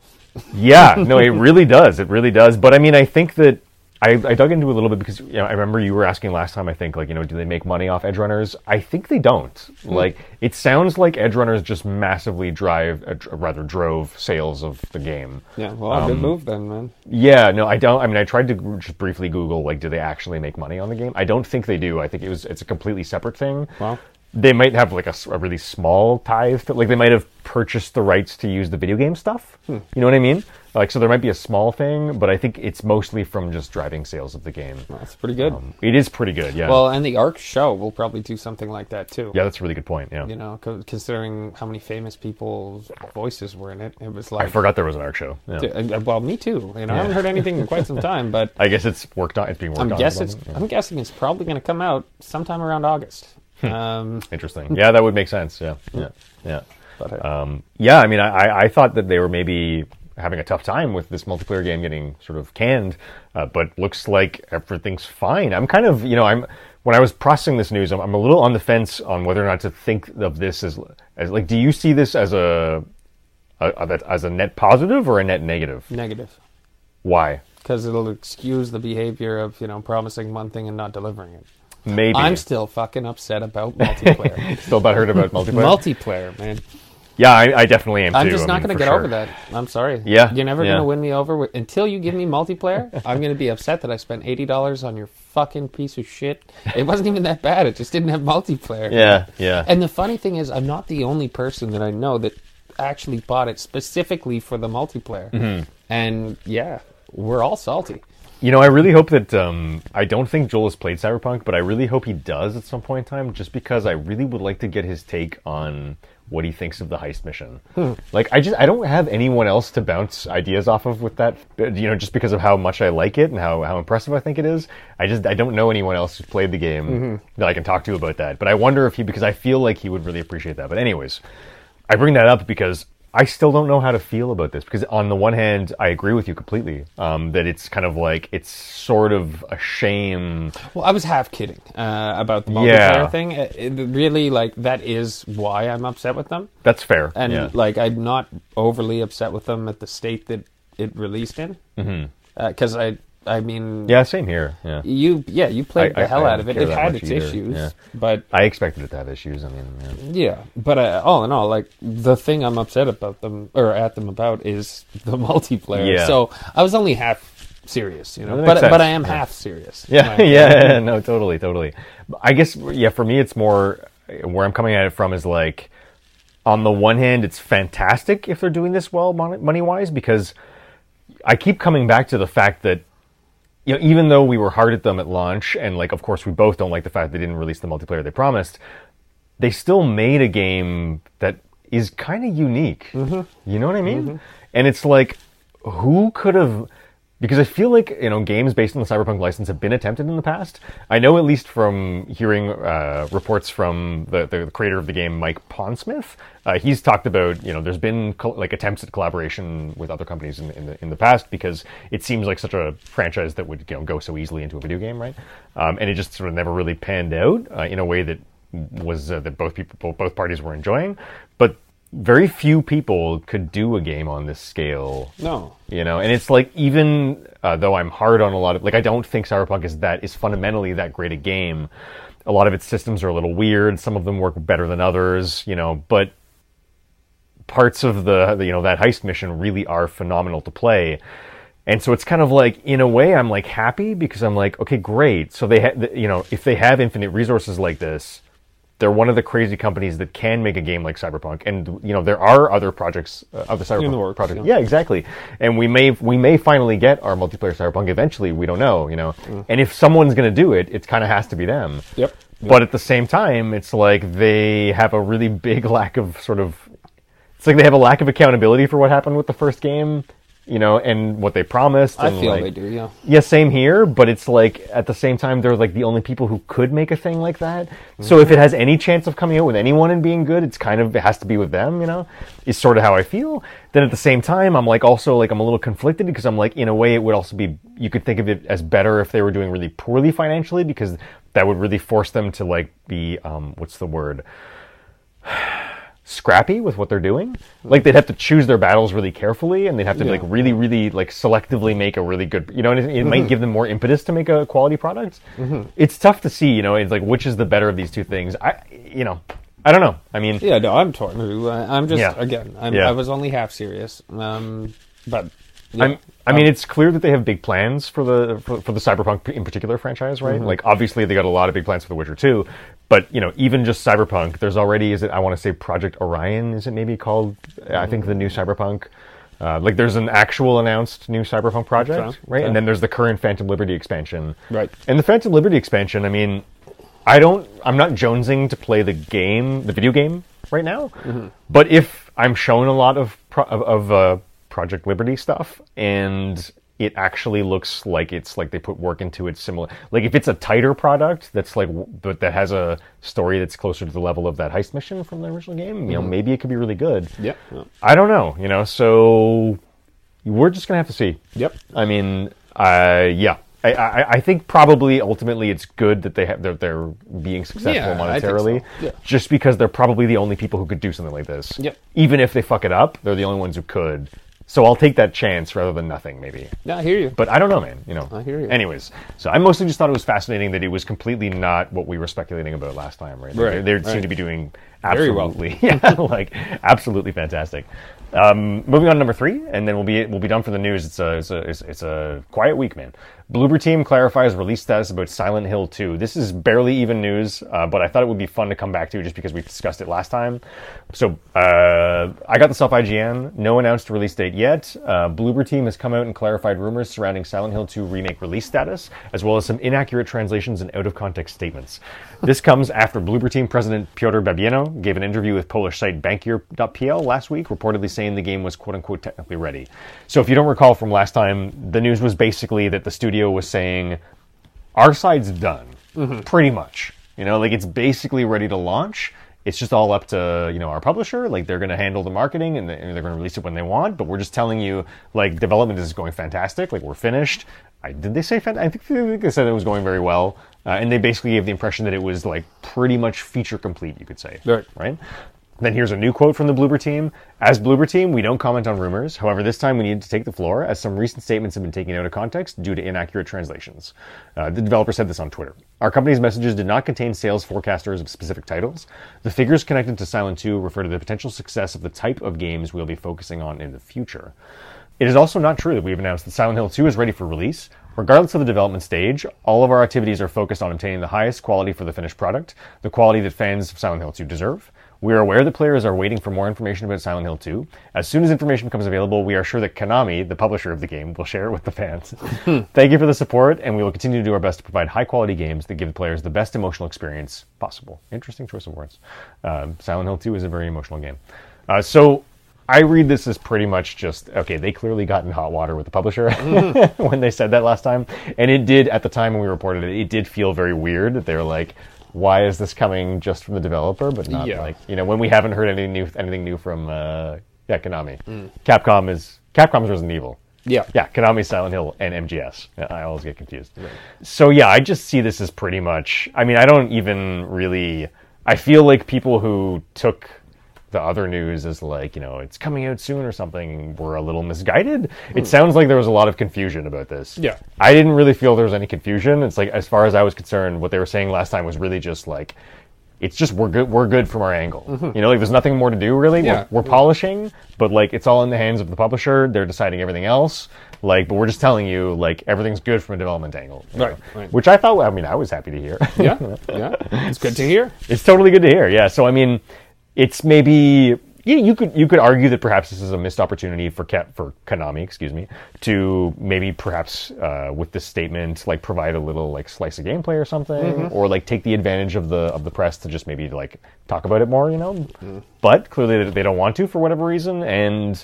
Yeah, no, it really does. It really does. But I mean, I think that I, I dug into it a little bit because you know I remember you were asking last time. I think like you know, do they make money off edgerunners? I think they don't. Like it sounds like edgerunners just massively drive, uh, rather drove sales of the game. Yeah, well, good move then, man. Yeah, no, I don't. I mean, I tried to just briefly Google like, do they actually make money on the game? I don't think they do. I think it was it's a completely separate thing. Wow. They might have like a really small tithe, to, like they might have purchased the rights to use the video game stuff. You know what I mean? Like, so there might be a small thing, but I think it's mostly from just driving sales of the game. That's pretty good. Um, it is pretty good, yeah. well, and the Ark show will probably do something like that too. yeah, that's a really good point. Yeah, You know, co- considering how many famous people's voices were in it, it was like. I forgot there was an ark show. Yeah. Uh, Well, me too. You know, I haven't heard anything in quite some time, but I guess it's worked on. It's being worked I'm on. guess it's. yeah. I'm guessing it's probably going to come out sometime around August. Hmm. Um, Interesting. Yeah, that would make sense. Yeah, yeah, yeah. But Um, yeah, I mean, I, I- I thought that they were maybe. having a tough time with this multiplayer game getting sort of canned, uh, but looks like everything's fine. I'm kind of, you know, I'm when I was processing this news, I'm, I'm a little on the fence on whether or not to think of this as as like, do you see this as a, a, a as a net positive or a net negative? Negative. Why? Because it'll excuse the behavior of, you know, promising one thing and not delivering it. Maybe I'm still fucking upset about multiplayer. still butthurt about multiplayer. multiplayer, man. Yeah, I, I definitely am. Too. I'm too, just I not mean, going to get sure. over that. I'm sorry. Yeah, You're never yeah. going to win me over with, until you give me multiplayer. I'm going to be upset that I spent $80 on your fucking piece of shit. It wasn't even that bad. It just didn't have multiplayer. Yeah, yeah. And the funny thing is, I'm not the only person that I know that actually bought it specifically for the multiplayer. Mm-hmm. And yeah, we're all salty. You know, I really hope that um, I don't think Joel has played Cyberpunk, but I really hope he does at some point in time, just because I really would like to get his take on what he thinks of the heist mission. Hmm. Like, I just I don't have anyone else to bounce ideas off of with that. You know, just because of how much I like it and how how impressive I think it is. I just I don't know anyone else who's played the game mm-hmm. that I can talk to about that. But I wonder if he because I feel like he would really appreciate that. But anyways, I bring that up because I still don't know how to feel about this because on the one hand, I agree with you completely um, that it's kind of like it's sort of a shame. Well, I was half kidding uh, about the multiplayer Yeah. thing. It, it really, like, that is why I'm upset with them. That's fair. And, yeah. like, I'm not overly upset with them at the state that it released in. Because I, I mean, yeah, same here. Yeah, you, yeah, you played I- the I- hell I out of it. It had its either, issues, yeah. but I expected it to have issues. I mean, yeah. Yeah, but uh, all in all, like the thing I'm upset about them or at them about is the multiplayer. Yeah. So I was only half serious, you know, That but but I am Yeah. half serious. Yeah, yeah, no, totally, totally. I guess, yeah, for me, it's more where I'm coming at it from is like, on the one hand, it's fantastic if they're doing this well money wise because I keep coming back to the fact that, you know, even though we were hard at them at launch, and like, of course, we both don't like the fact they didn't release the multiplayer they promised, they still made a game that is kind of unique. Mm-hmm. You know what I mean? Mm-hmm. And it's like, who could have? Because I feel like you know games based on the Cyberpunk license have been attempted in the past. I know at least from hearing uh, reports from the, the creator of the game, Mike Pondsmith. Uh, he's talked about you know there's been col- like attempts at collaboration with other companies in, in the in the past because it seems like such a franchise that would you know go so easily into a video game, right? Um, and it just sort of never really panned out uh, in a way that was uh, that both people both parties were enjoying, very few people could do a game on this scale. No. you know and it's like even uh, though i'm hard on a lot of like i don't think cyberpunk is that is fundamentally that great a game. A lot of its systems are a little weird. Some of them work better than others you know but parts of the, you know that heist mission really are phenomenal to play. And so it's kind of like in a way i'm like happy because i'm like okay great. So they ha- you know if they have infinite resources like this they're one of the crazy companies that can make a game like Cyberpunk, and you know there are other projects, uh, other Cyberpunk the works, projects. yeah. Yeah, exactly. And we may we may finally get our multiplayer Cyberpunk eventually. We don't know, you know. And if someone's going to do it, it kind of has to be them. Yep. But at the same time, it's like they have a really big lack of sort of. It's like they have a lack of accountability for what happened with the first game, you know, and what they promised. I feel like- they do. Yeah. yeah, same here, but it's like at the same time they're like the only people who could make a thing like that. So if it has any chance of coming out with anyone and being good, it's kind of it has to be with them, you know. Is sort of how I feel. Then at the same time, I'm like also like I'm a little conflicted because I'm like in a way it would also be you could think of it as better if they were doing really poorly financially because that would really force them to like be um what's the word scrappy with what they're doing. Like they'd have to choose their battles really carefully, and they'd have to Yeah. like really, really like selectively make a really good. You know, and it, it might mm-hmm. give them more impetus to make a quality product. Mm-hmm. It's tough to see. You know, it's like which is the better of these two things. I, you know, I don't know. I mean, Yeah. No, I'm torn. I'm just Yeah. again. I'm, Yeah. I was only half serious. Um, but yeah. I'm, I mean, um, it's clear that they have big plans for the for, for the Cyberpunk in particular franchise, right? Mm-hmm. Like, obviously, they got a lot of big plans for The Witcher 2, but you know, even just Cyberpunk, there's already is it? I want to say Project Orion, is it maybe called? I think the new Cyberpunk. Uh, like, there's an actual announced new Cyberpunk project, Okay. right? Okay. And then there's the current Phantom Liberty expansion, Right. And the Phantom Liberty expansion, I mean, I don't, I'm not jonesing to play the game, the video game right now. But if I'm shown a lot of pro- of, of uh, Project Liberty stuff and it actually looks like it's like they put work into it similar like if it's a tighter product that's like but that has a story that's closer to the level of that heist mission from the original game you know maybe it could be really good Yeah, i don't know you know so we're just gonna have to see. Yep. I mean, uh, yeah. I, I, I think probably ultimately it's good that they have they're, they're being successful Yeah, think so. monetarily, Yeah. just because they're probably the only people who could do something like this. Yep. Even if they fuck it up, they're the only ones who could. So I'll take that chance rather than nothing, maybe. Yeah, I hear you. But I don't know, man. You know. I hear you. Anyways, so I mostly just thought it was fascinating that it was completely not what we were speculating about last time, right? Right, They, they seem right. to be doing Very well. absolutely, yeah, like absolutely fantastic. Um, moving on to number three, and then we'll be we'll be done for the news. It's a it's a it's, it's a quiet week, man. Bloober Team clarifies release status about Silent Hill 2. This is barely even news, uh, but I thought it would be fun to come back to just because we discussed it last time. So uh, I got this off IGN. No announced release date yet. Uh, Bloober Team has come out and clarified rumors surrounding Silent Hill 2 remake release status, as well as some inaccurate translations and out of context statements. this comes after Bloober Team president Piotr Babieno gave an interview with Polish site Bankier.pl last week, reportedly saying the game was quote unquote technically ready. So if you don't recall from last time, the news was basically that the studio was saying our side's done, pretty much. You know, like it's basically ready to launch. It's just all up to you know our publisher. Like they're going to handle the marketing and, they're going to release it when they want. But we're just telling you, like development is going fantastic. Like we're finished. I, did they say? fan- I think, I think they said it was going very well. Uh, and they basically gave the impression that it was like pretty much feature complete. You could say, Right. Right. Then here's a new quote from the Bloober team. As Bloober team, we don't comment on rumors. However, this time we needed to take the floor as some recent statements have been taken out of context due to inaccurate translations. Uh, the developer said this on Twitter. Our company's messages did not contain sales forecasters of specific titles. The figures connected to Silent 2 refer to the potential success of the type of games we'll be focusing on in the future. It is also not true that we have announced that Silent Hill 2 is ready for release. Regardless of the development stage, all of our activities are focused on obtaining the highest quality for the finished product, the quality that fans of Silent Hill 2 deserve. We are aware that players are waiting for more information about Silent Hill 2. As soon as information becomes available, we are sure that Konami, the publisher of the game, will share it with the fans. Thank you for the support, and we will continue to do our best to provide high quality games that give the players the best emotional experience possible. Interesting choice of words. Um, Silent Hill 2 is a very emotional game. Uh, so I read this as pretty much just okay. They clearly got in hot water with the publisher when they said that last time, and it did at the time when we reported it. It did feel very weird that they were like, "Why is this coming just from the developer, but not Yeah. like you know when we haven't heard anything new, anything new from uh, yeah Konami, Capcom is Capcom's Resident Evil." Yeah. Yeah, Konami, Silent Hill, and MGS. I always get confused. So yeah, I just see this as pretty much. I mean, I don't even really. I feel like people who took the other news is like you know it's coming out soon or something We're a little misguided. It sounds like there was a lot of confusion about this. Yeah. I didn't really feel there was any confusion. It's like as far as I was concerned, what they were saying last time was really just like. It's just we're good. We're good from our angle. Mm-hmm. You know, like there's nothing more to do really. Yeah. We're, we're polishing, but like it's all in the hands of the publisher. They're deciding everything else. Like, but we're just telling you like everything's good from a development angle. Right, right. Which I thought. I mean, I was happy to hear. Yeah, yeah. It's good to hear. it's totally good to hear. Yeah. So I mean, it's maybe you, you could you could argue that perhaps this is a missed opportunity for for Konami, excuse me, to maybe perhaps uh, with this statement like provide a little like slice of gameplay or something, or like take the advantage of the of the press to just maybe like talk about it more, you know. But clearly they- they don't want to for whatever reason, and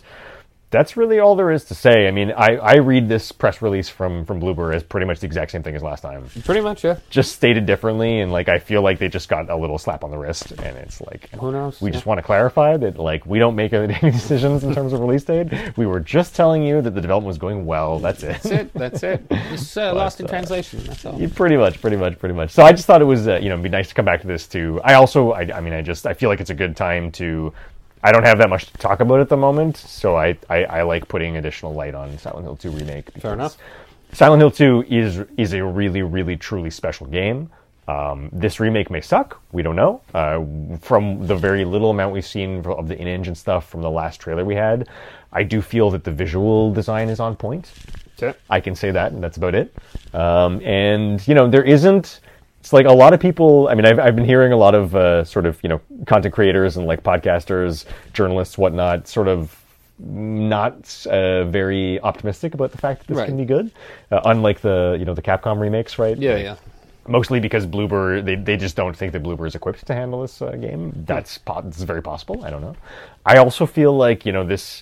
that's really all there is to say. I mean, I, I read this press release from from Bloober as pretty much the exact same thing as last time Pretty much, yeah. just stated differently and like i feel like they just got a little slap on the wrist and it's like Who knows? we Yeah. just want to clarify that like we don't make any decisions in terms of release date we were just telling you that the development was going well that's it That's it. That's it. It's uh, lost in translation. That's all. Pretty much pretty much pretty much so i just thought it was uh, you know it'd be nice to come back to this too i also I, I mean i just i feel like it's a good time to I don't have that much to talk about at the moment, so I, I, I like putting additional light on Silent Hill 2 remake. because enough. Silent Hill 2 is is a really, really, truly special game. Um, this remake may suck. We don't know. Uh, from the very little amount we've seen of the in-engine stuff from the last trailer we had, I do feel that the visual design is on point. It. I can say that, and that's about it. Um, and you know, there isn't. It's like a lot of people. I mean, I've I've been hearing a lot of uh, sort of you know content creators and like podcasters, journalists, whatnot, sort of not uh, very optimistic about the fact that this Right. can be good. Uh, unlike the you know the Capcom remakes, right? Yeah, yeah. Mostly because Bloober, they, they just don't think that Bloober is equipped to handle this uh, game. That's po- that's very possible. I don't know. I also feel like you know this.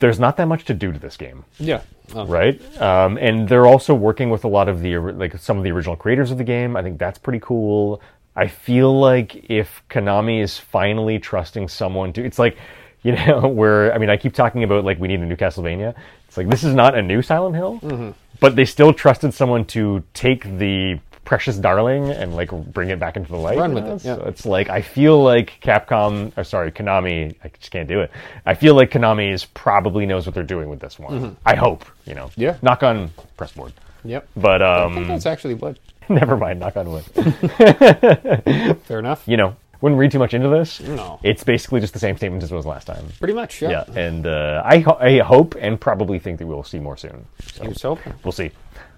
There's not that much to do to this game Yeah. Um, right? Um, and they're also working with a lot of the like some of the original creators of the game. I think that's pretty cool. I feel like if Konami is finally trusting someone to, it's like You know, where I mean, I keep talking about like we need a new Castlevania. It's like this is not a new Silent Hill, Mm-hmm. but they still trusted someone to take the precious darling and like bring it back into the light. Run with know? it, yeah. So it's like I feel like Capcom, or sorry, Konami. I just can't do it. I feel like Konami is probably knows what they're doing with this one. I hope. You know. Mm-hmm. Yeah. Knock on press board. Yep. But I think um, that's actually wood. never mind. Knock on wood. Fair enough. you know, wouldn't read too much into this. No. It's basically just the same statement as it was last time. Pretty much, yeah. Yeah, and uh, I, ho- I hope and probably think that we'll see more soon. So Here's hoping. we'll see.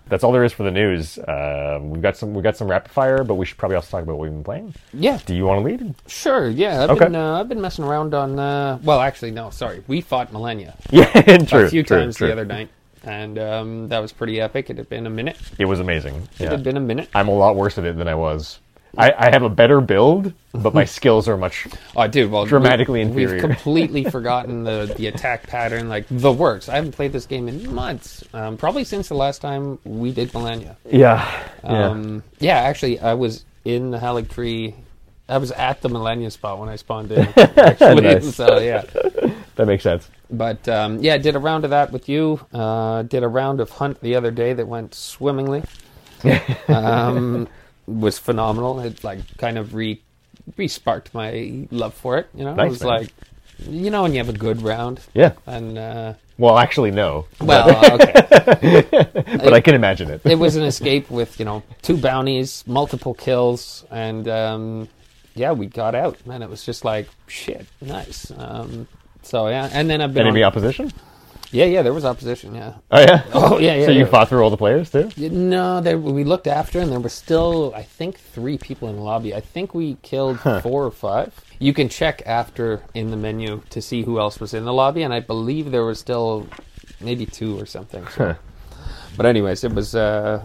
That's all there is for the news. Uh, we've got some we've got some rapid fire, but we should probably also talk about what we've been playing. Yeah, Do you want to lead? sure. Yeah, I've Okay. been uh, I've been messing around on. Uh, well, actually, no. Sorry, we fought Malenia Yeah, true. a few true, times true. the other night, and um, that was pretty epic. It had been a minute. It was amazing. It Yeah. had been a minute. I'm a lot worse at it than I was. I, I have a better build, but my skills are much. Oh, dude, well, Dramatically we, inferior. We've completely forgotten the the attack pattern, like the works. I haven't played this game in months, um, probably since the last time we did Malenia. Yeah. Yeah. Um, yeah, actually, I was in the Haligtree. I was at the Malenia spot when I spawned in. Actually, Nice. so yeah. that makes sense. But um, yeah, did a round of that with you. Uh, did a round of Hunt the other day that went swimmingly. um, was phenomenal. It like kind of re re sparked my love for it. You know, Nice, it was man. like you know when you have a good round Yeah. and uh, Well, actually, no. well, okay. but I can imagine it. it was an escape with you know two bounties, multiple kills, and um, yeah, we got out, and it was just like shit, nice. Um, so yeah, and then I've been Enemy on- opposition? Yeah, yeah, there was opposition, yeah. Oh yeah. Oh yeah, yeah. so you yeah. fought through all the players too? No, there, we looked after, and there were still, I think, three people in the lobby. I think we killed four or five. You can check after in the menu to see who else was in the lobby, and I believe there was still maybe two or something. so- Huh. But anyways, it was uh,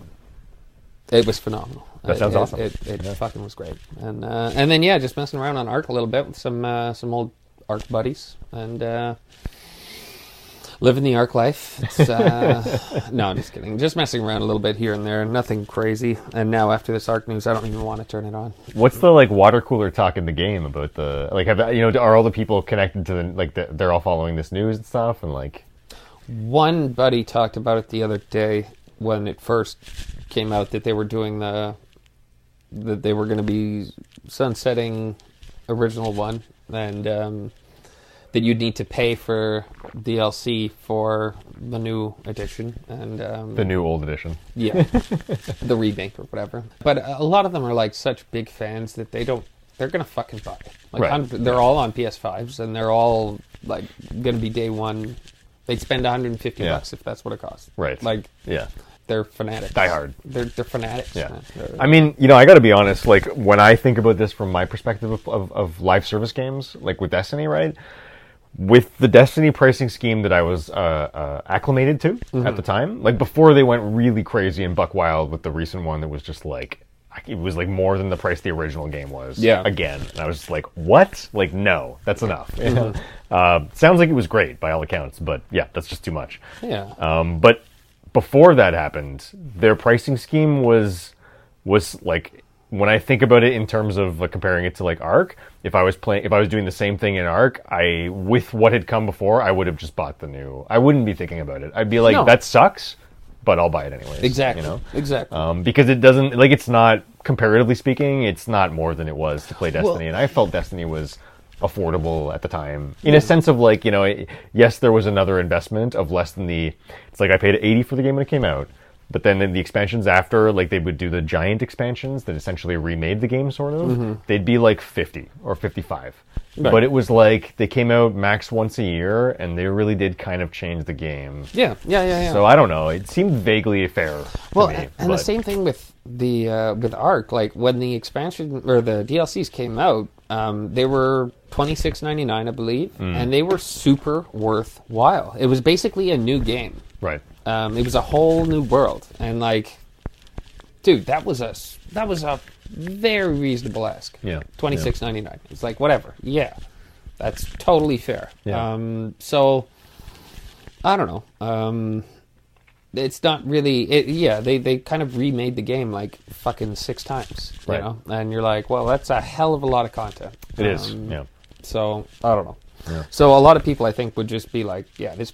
it was phenomenal. That It- sounds it, awesome. It, it fucking was great, and uh, and then yeah, just messing around on Ark a little bit with some uh, some old Ark buddies, and uh, living the Ark life. It's, uh, no, I'm just kidding. Just messing around a little bit here and there, nothing crazy. And now after this Ark news, I don't even want to turn it on. What's the like water cooler talk in the game about the like? Have you know? Are all the people connected to the like? The, they're all following this news and stuff, and like, One buddy talked about it the other day when it first came out that they were doing the that they were going to be sunsetting original one and um, that you'd need to pay for DLC for the new edition and um, the new old edition. yeah the remake or whatever. But a lot of them are like such big fans that they don't. They're gonna fucking buy it. Like Right. they're all on PS5s and they're all like gonna be day one. They'd spend 150 Yeah. bucks if that's what it costs. Right. Like Yeah. they're fanatics. Die hard. They're they're fanatics. Yeah. They're- I mean, you know, I got to be honest. Like when I think about this from my perspective of, of, of live service games, like with Destiny, right? With the Destiny pricing scheme that I was uh, uh, acclimated to Mm-hmm. at the time, like before they went really crazy and buck wild with the recent one that was just like it was like more than the price the original game was. Yeah. Again, and I was just like, what? Like, no, that's enough. Mm-hmm. uh, sounds like it was great by all accounts, but yeah, that's just too much. yeah. Um, but before that happened, their pricing scheme was was like when I think about it in terms of like, comparing it to like Ark. If I was playing, if I was doing the same thing in Ark, I with what had come before, I would have just bought the new. I wouldn't be thinking about it. I'd be like, No. that sucks, but I'll buy it anyways. exactly. You know. Exactly. Um, because it doesn't like it's not comparatively speaking, it's not more than it was to play Destiny, and I felt Destiny was affordable at the time in a sense of like you know it- yes there was another investment of less than the it's like I paid 80 for the game when it came out but then in the expansions after like they would do the giant expansions that essentially remade the game sort of they'd be like 50 or 55 Right. but it was like they came out max once a year and they really did kind of change the game yeah. Yeah. Yeah. Yeah. so I don't know it seemed vaguely fair Well, me, and the same thing with the uh, with Ark. Like when the expansion or the DLCs came out, um, they were twenty six ninety nine, I believe, Mm. and they were super worthwhile. It was basically a new game. right Um, it was a whole new world, and like, dude, that was a that was a very reasonable ask. Yeah, twenty six ninety nine. It's like whatever. Yeah, that's totally fair. Yeah. Um, so I don't know. Um, it's not really. It, yeah, they they kind of remade the game like fucking six times. You Right. know, and you're like, well, that's a hell of a lot of content. It is Um, yeah So I don't know. Yeah. So a lot of people, I think, would just be like, yeah, this.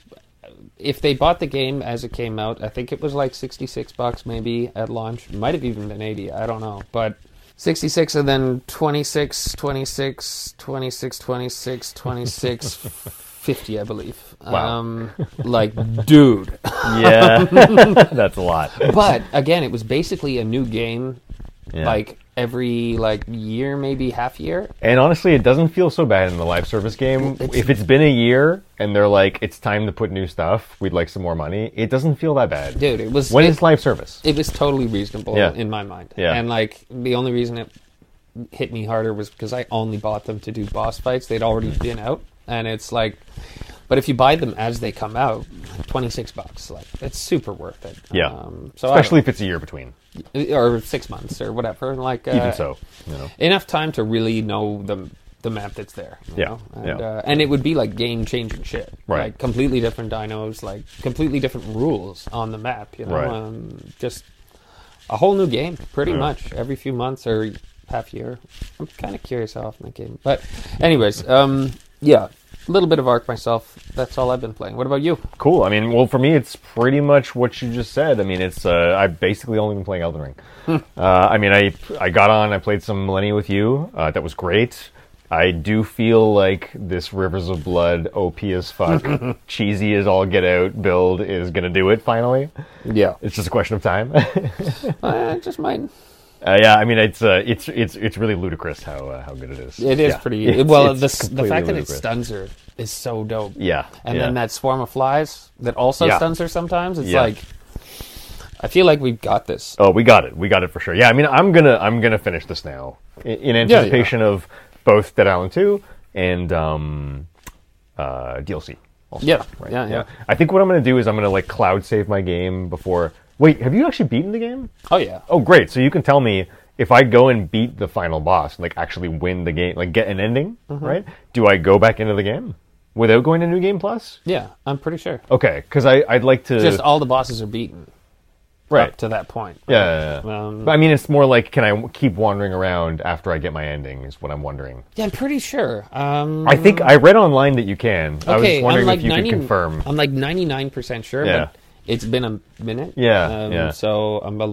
If they bought the game as it came out, I think it was like sixty-six bucks maybe at launch. It might have even been eighty. I don't know, but. 66 and then 26 26 26 26 26 50 i believe Wow. um like dude Yeah, that's a lot. but again it was basically a new game Yeah. like every like year maybe half year And honestly, it doesn't feel so bad in the live service game. It's- if it's been a year and they're like, it's time to put new stuff, we'd like some more money, it doesn't feel that bad. dude it was When it, is live service? it was totally reasonable Yeah. in my mind Yeah. and like the only reason it hit me harder was because i only bought them to do boss fights they'd already been out and it's like but if you buy them as they come out 26 bucks like it's super worth it Yeah. um, so Especially if it's a year between. or six months or whatever like uh, Even so, you know. enough time to really know the the map that's there. you Yeah, know? and, yeah. Uh, and it would be like game changing shit, Right. Like completely different dinos, like completely different rules on the map. You know, Right. um, just a whole new game, pretty Yeah. much every few months or half year. I'm kind of curious how often that game, but anyways, um, yeah, a little bit of Ark myself. That's all I've been playing. What about you? Cool. I mean, well, for me, it's pretty much what you just said. I mean, it's uh, I've basically only been playing Elden Ring. Hmm. uh, I mean, I I got on, I played some Malenia with you. Uh, that was great. I do feel like this Rivers of Blood, OP as fuck, cheesy as all get out build is gonna do it finally. Yeah, It's just a question of time. uh, just mine. Uh, yeah, I mean it's uh, it's it's it's really ludicrous how uh, how good it is. It is Yeah. pretty. It's- well, it's the the fact that it stuns her is so dope. Yeah, and yeah. then that swarm of flies that also Yeah. stuns her sometimes. It's like I feel like we've got this. Oh, we got it. We got it for sure. Yeah, I mean, I'm gonna I'm gonna finish this now in, in anticipation of both Dead Island 2 and um, uh, DLC. Also, Yeah, right? yeah, yeah. I think what I'm gonna do is I'm gonna like cloud save my game before. Wait, have you actually beaten the game? Oh yeah. Oh, great. So you can tell me if I go and beat the final boss, like actually win the game, like get an ending, Mm-hmm. right? Do I go back into the game without going to New Game Plus? Yeah, I'm pretty sure. Okay, because I I'd like to Just all the bosses are beaten right. up to that point. Yeah, yeah, yeah. Um, but I mean, it's more like, can I keep wandering around after I get my ending? Is what I'm wondering. Yeah, I'm pretty sure. Um, I think I read online that you can. I was okay, just wondering like if you 90, could confirm. I'm like 99 percent sure, Yeah. but it's been a minute. Yeah, Um, yeah. So I'm a.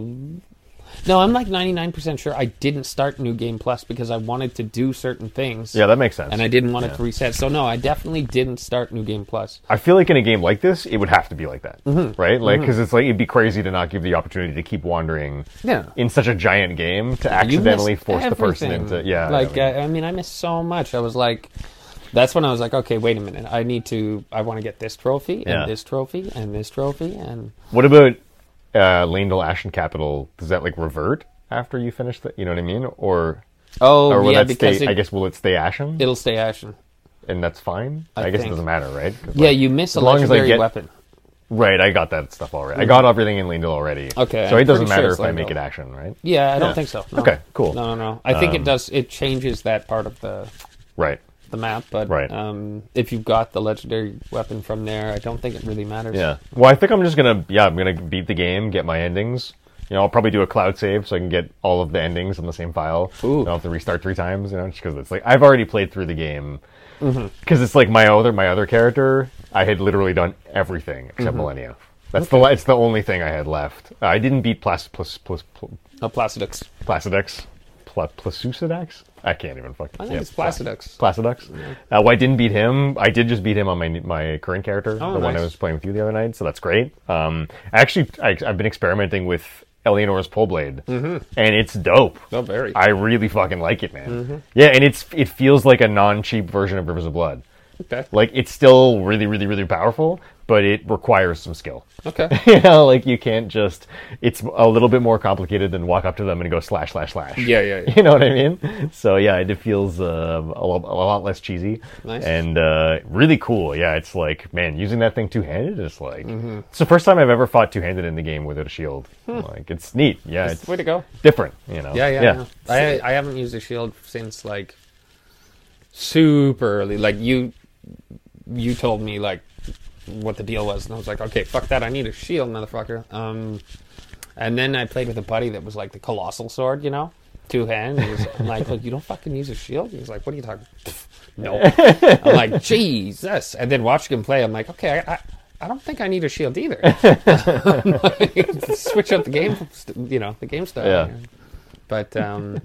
No, I'm like 99 percent sure I didn't start New Game Plus because I wanted to do certain things. Yeah, that makes sense. and I didn't want Yeah. it to reset. So no, I definitely didn't start New Game Plus. I feel like in a game like this, it would have to be like that, Mm-hmm. right? Like, because it's like it'd be crazy to not give the opportunity to keep wandering. Yeah. In such a giant game, to accidentally force the person into yeah. Like I mean, I, I mean, I missed so much. I was like, that's when I was like, okay, wait a minute. I need to. I want to get this trophy Yeah. and this trophy and this trophy and what about uh, Leyndell Ashen Capital? Does that like revert after you finish the? You know what I mean? Or oh or will yeah, that because stay? it, I guess will it stay Ashen? it'll stay ashen. and that's fine. I I, guess think. it doesn't matter, right? 'Cause, Yeah, like, you miss a as long as I legendary get- weapon. Right, I got that stuff already. I got everything in Leyndell already. Okay, So I'm it doesn't pretty sure matter it's if I make it action, right? Yeah, I don't think so. no. Okay, cool. No, no, no. I think Um, it does. It changes that part of the Right. The map, but Right. um, if you've got the legendary weapon from there, I don't think it really matters. Yeah. Well, I think I'm just gonna yeah, I'm gonna beat the game, get my endings. You know, I'll probably do a cloud save so I can get all of the endings in the same file. Ooh. I don't have to restart three times. You know, just because it's like I've already played through the game. Mm-hmm. Because it's like my other my other character, I had literally done everything Mm-hmm. except Malenia. That's the it's the only thing I had left. I didn't beat Plas, Plas, Plas, Plas, Oh, Placidusax. Pla. I can't even fucking. I think yeah, it's Placidusax. Placidusax. Uh, well, I didn't beat him. I did just beat him on my my current character, Oh, the one I was playing with you the other night. So that's great. Um, actually, I, I've been experimenting with Eleonora's pole blade, mm-hmm. and it's dope. Oh, very. I really fucking like it, man. Mm-hmm. Yeah, and it's it feels like a non-cheap version of Rivers of Blood. Okay. Like it's still really, really, really powerful, but it requires some skill. Okay. you know, like you can't just. It's a little bit more complicated than walk up to them and go slash slash slash. Yeah, yeah, yeah. You know what I mean? So yeah, it feels uh, a, lo- a lot less cheesy Nice. and uh, really cool. Yeah, it's like man, using that thing two handed is like Mm-hmm. it's the first time I've ever fought two handed in the game without a shield. Hmm. Like it's neat. Yeah, it's Way to go. different. You know? Yeah, yeah. yeah. I I haven't used a shield since like super early. Like you, you told me like what the deal was, and I was like, okay, fuck that. I need a shield, motherfucker. Um, and then I played with a buddy that was like the colossal sword, you know. two was, I'm like, look, you don't fucking use a shield. He was like, what are you talking? no. I'm like, Jesus. And then watching him play, I'm like, okay, I, I, I don't think I need a shield either. Switch up the game, you know, the game style. Yeah. But um,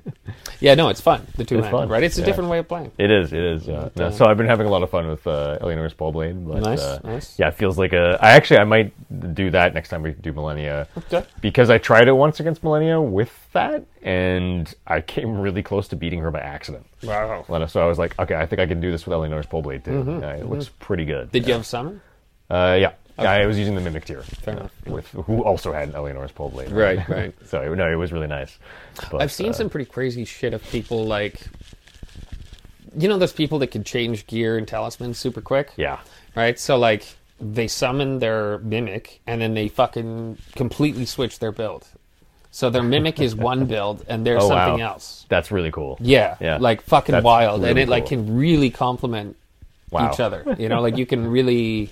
yeah, no, it's fun. The two It's handed, fun, right? It's a yeah. different way of playing. It is. It is. Yeah. No, uh, so I've been having a lot of fun with uh, Eleonora's Pole Blade. But, Nice, uh, nice. Yeah, it feels like a. I actually I might do that next time we do Malenia Okay. because I tried it once against Malenia with that, and I came really close to beating her by accident. Wow. So I was like, okay, I think I can do this with Eleonora's Pole Blade too. Uh, it looks pretty good. Mm-hmm, Did you have summon? Uh, yeah. Yeah, I was using the Mimic Tear. Fair enough. With who also had Eleonora's Pole Blade. Right, right. so no, it was really nice. But, I've seen uh, some pretty crazy shit of people like, you know, those people that can change gear and talismans super quick. Yeah. Right. So like, they summon their mimic and then they fucking completely switch their build. So their mimic is one build and they're Oh, wow. something else. That's really cool. Yeah, Yeah. like fucking That's wild, and really it like can really complement Wow. each other. You know, like you can really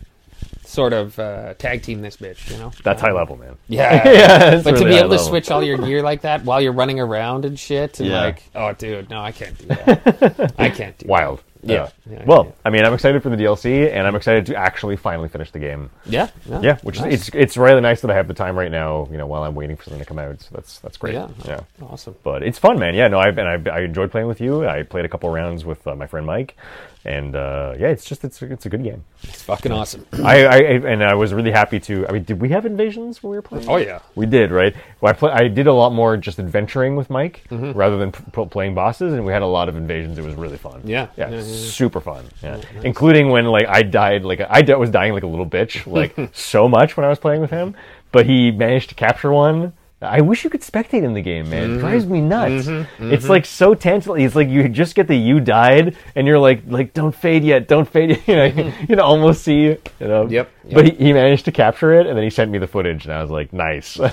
sort of uh, tag team this bitch. You know, That's high level, man. Yeah, Yeah, it's but to be high able to switch all your gear like that while you're running around and shit, and Yeah. like, oh, dude, no, I can't do that. I can't do Wild. Yeah. Yeah, well, yeah. I mean, I'm excited for the DLC, and I'm excited to actually finally finish the game. That. Yeah, Yeah, which nice. is it's it's really nice that I have the time right now. You know, while I'm waiting for something to come out. So that's that's great. Yeah. yeah. awesome. But it's fun, man. Yeah, no, I've and I, I enjoyed playing with you. I played a couple rounds with uh, my friend Mike, and uh, yeah, it's just it's it's a good game. It's fucking awesome. I, I and I was really happy to. I mean, did we have invasions when we were playing? Oh yeah, We did, right? Well, I, play, I did a lot more just adventuring with Mike Mm-hmm. rather than p- playing bosses, and we had a lot of invasions. It was really fun. Yeah. yeah, Yeah, yeah, super fun. Yeah, including when like I died, like I was dying like a little bitch, like so much when I was playing with him, but he managed to capture one. I wish you could spectate in the game, man. Mm-hmm. It drives me nuts. It's like so tense. It's like you just get the you died, and you're like, like don't fade yet, don't fade yet. You know, you can almost see. You know. Yep, But he, he managed to capture it, and then he sent me the footage, and I was like, nice.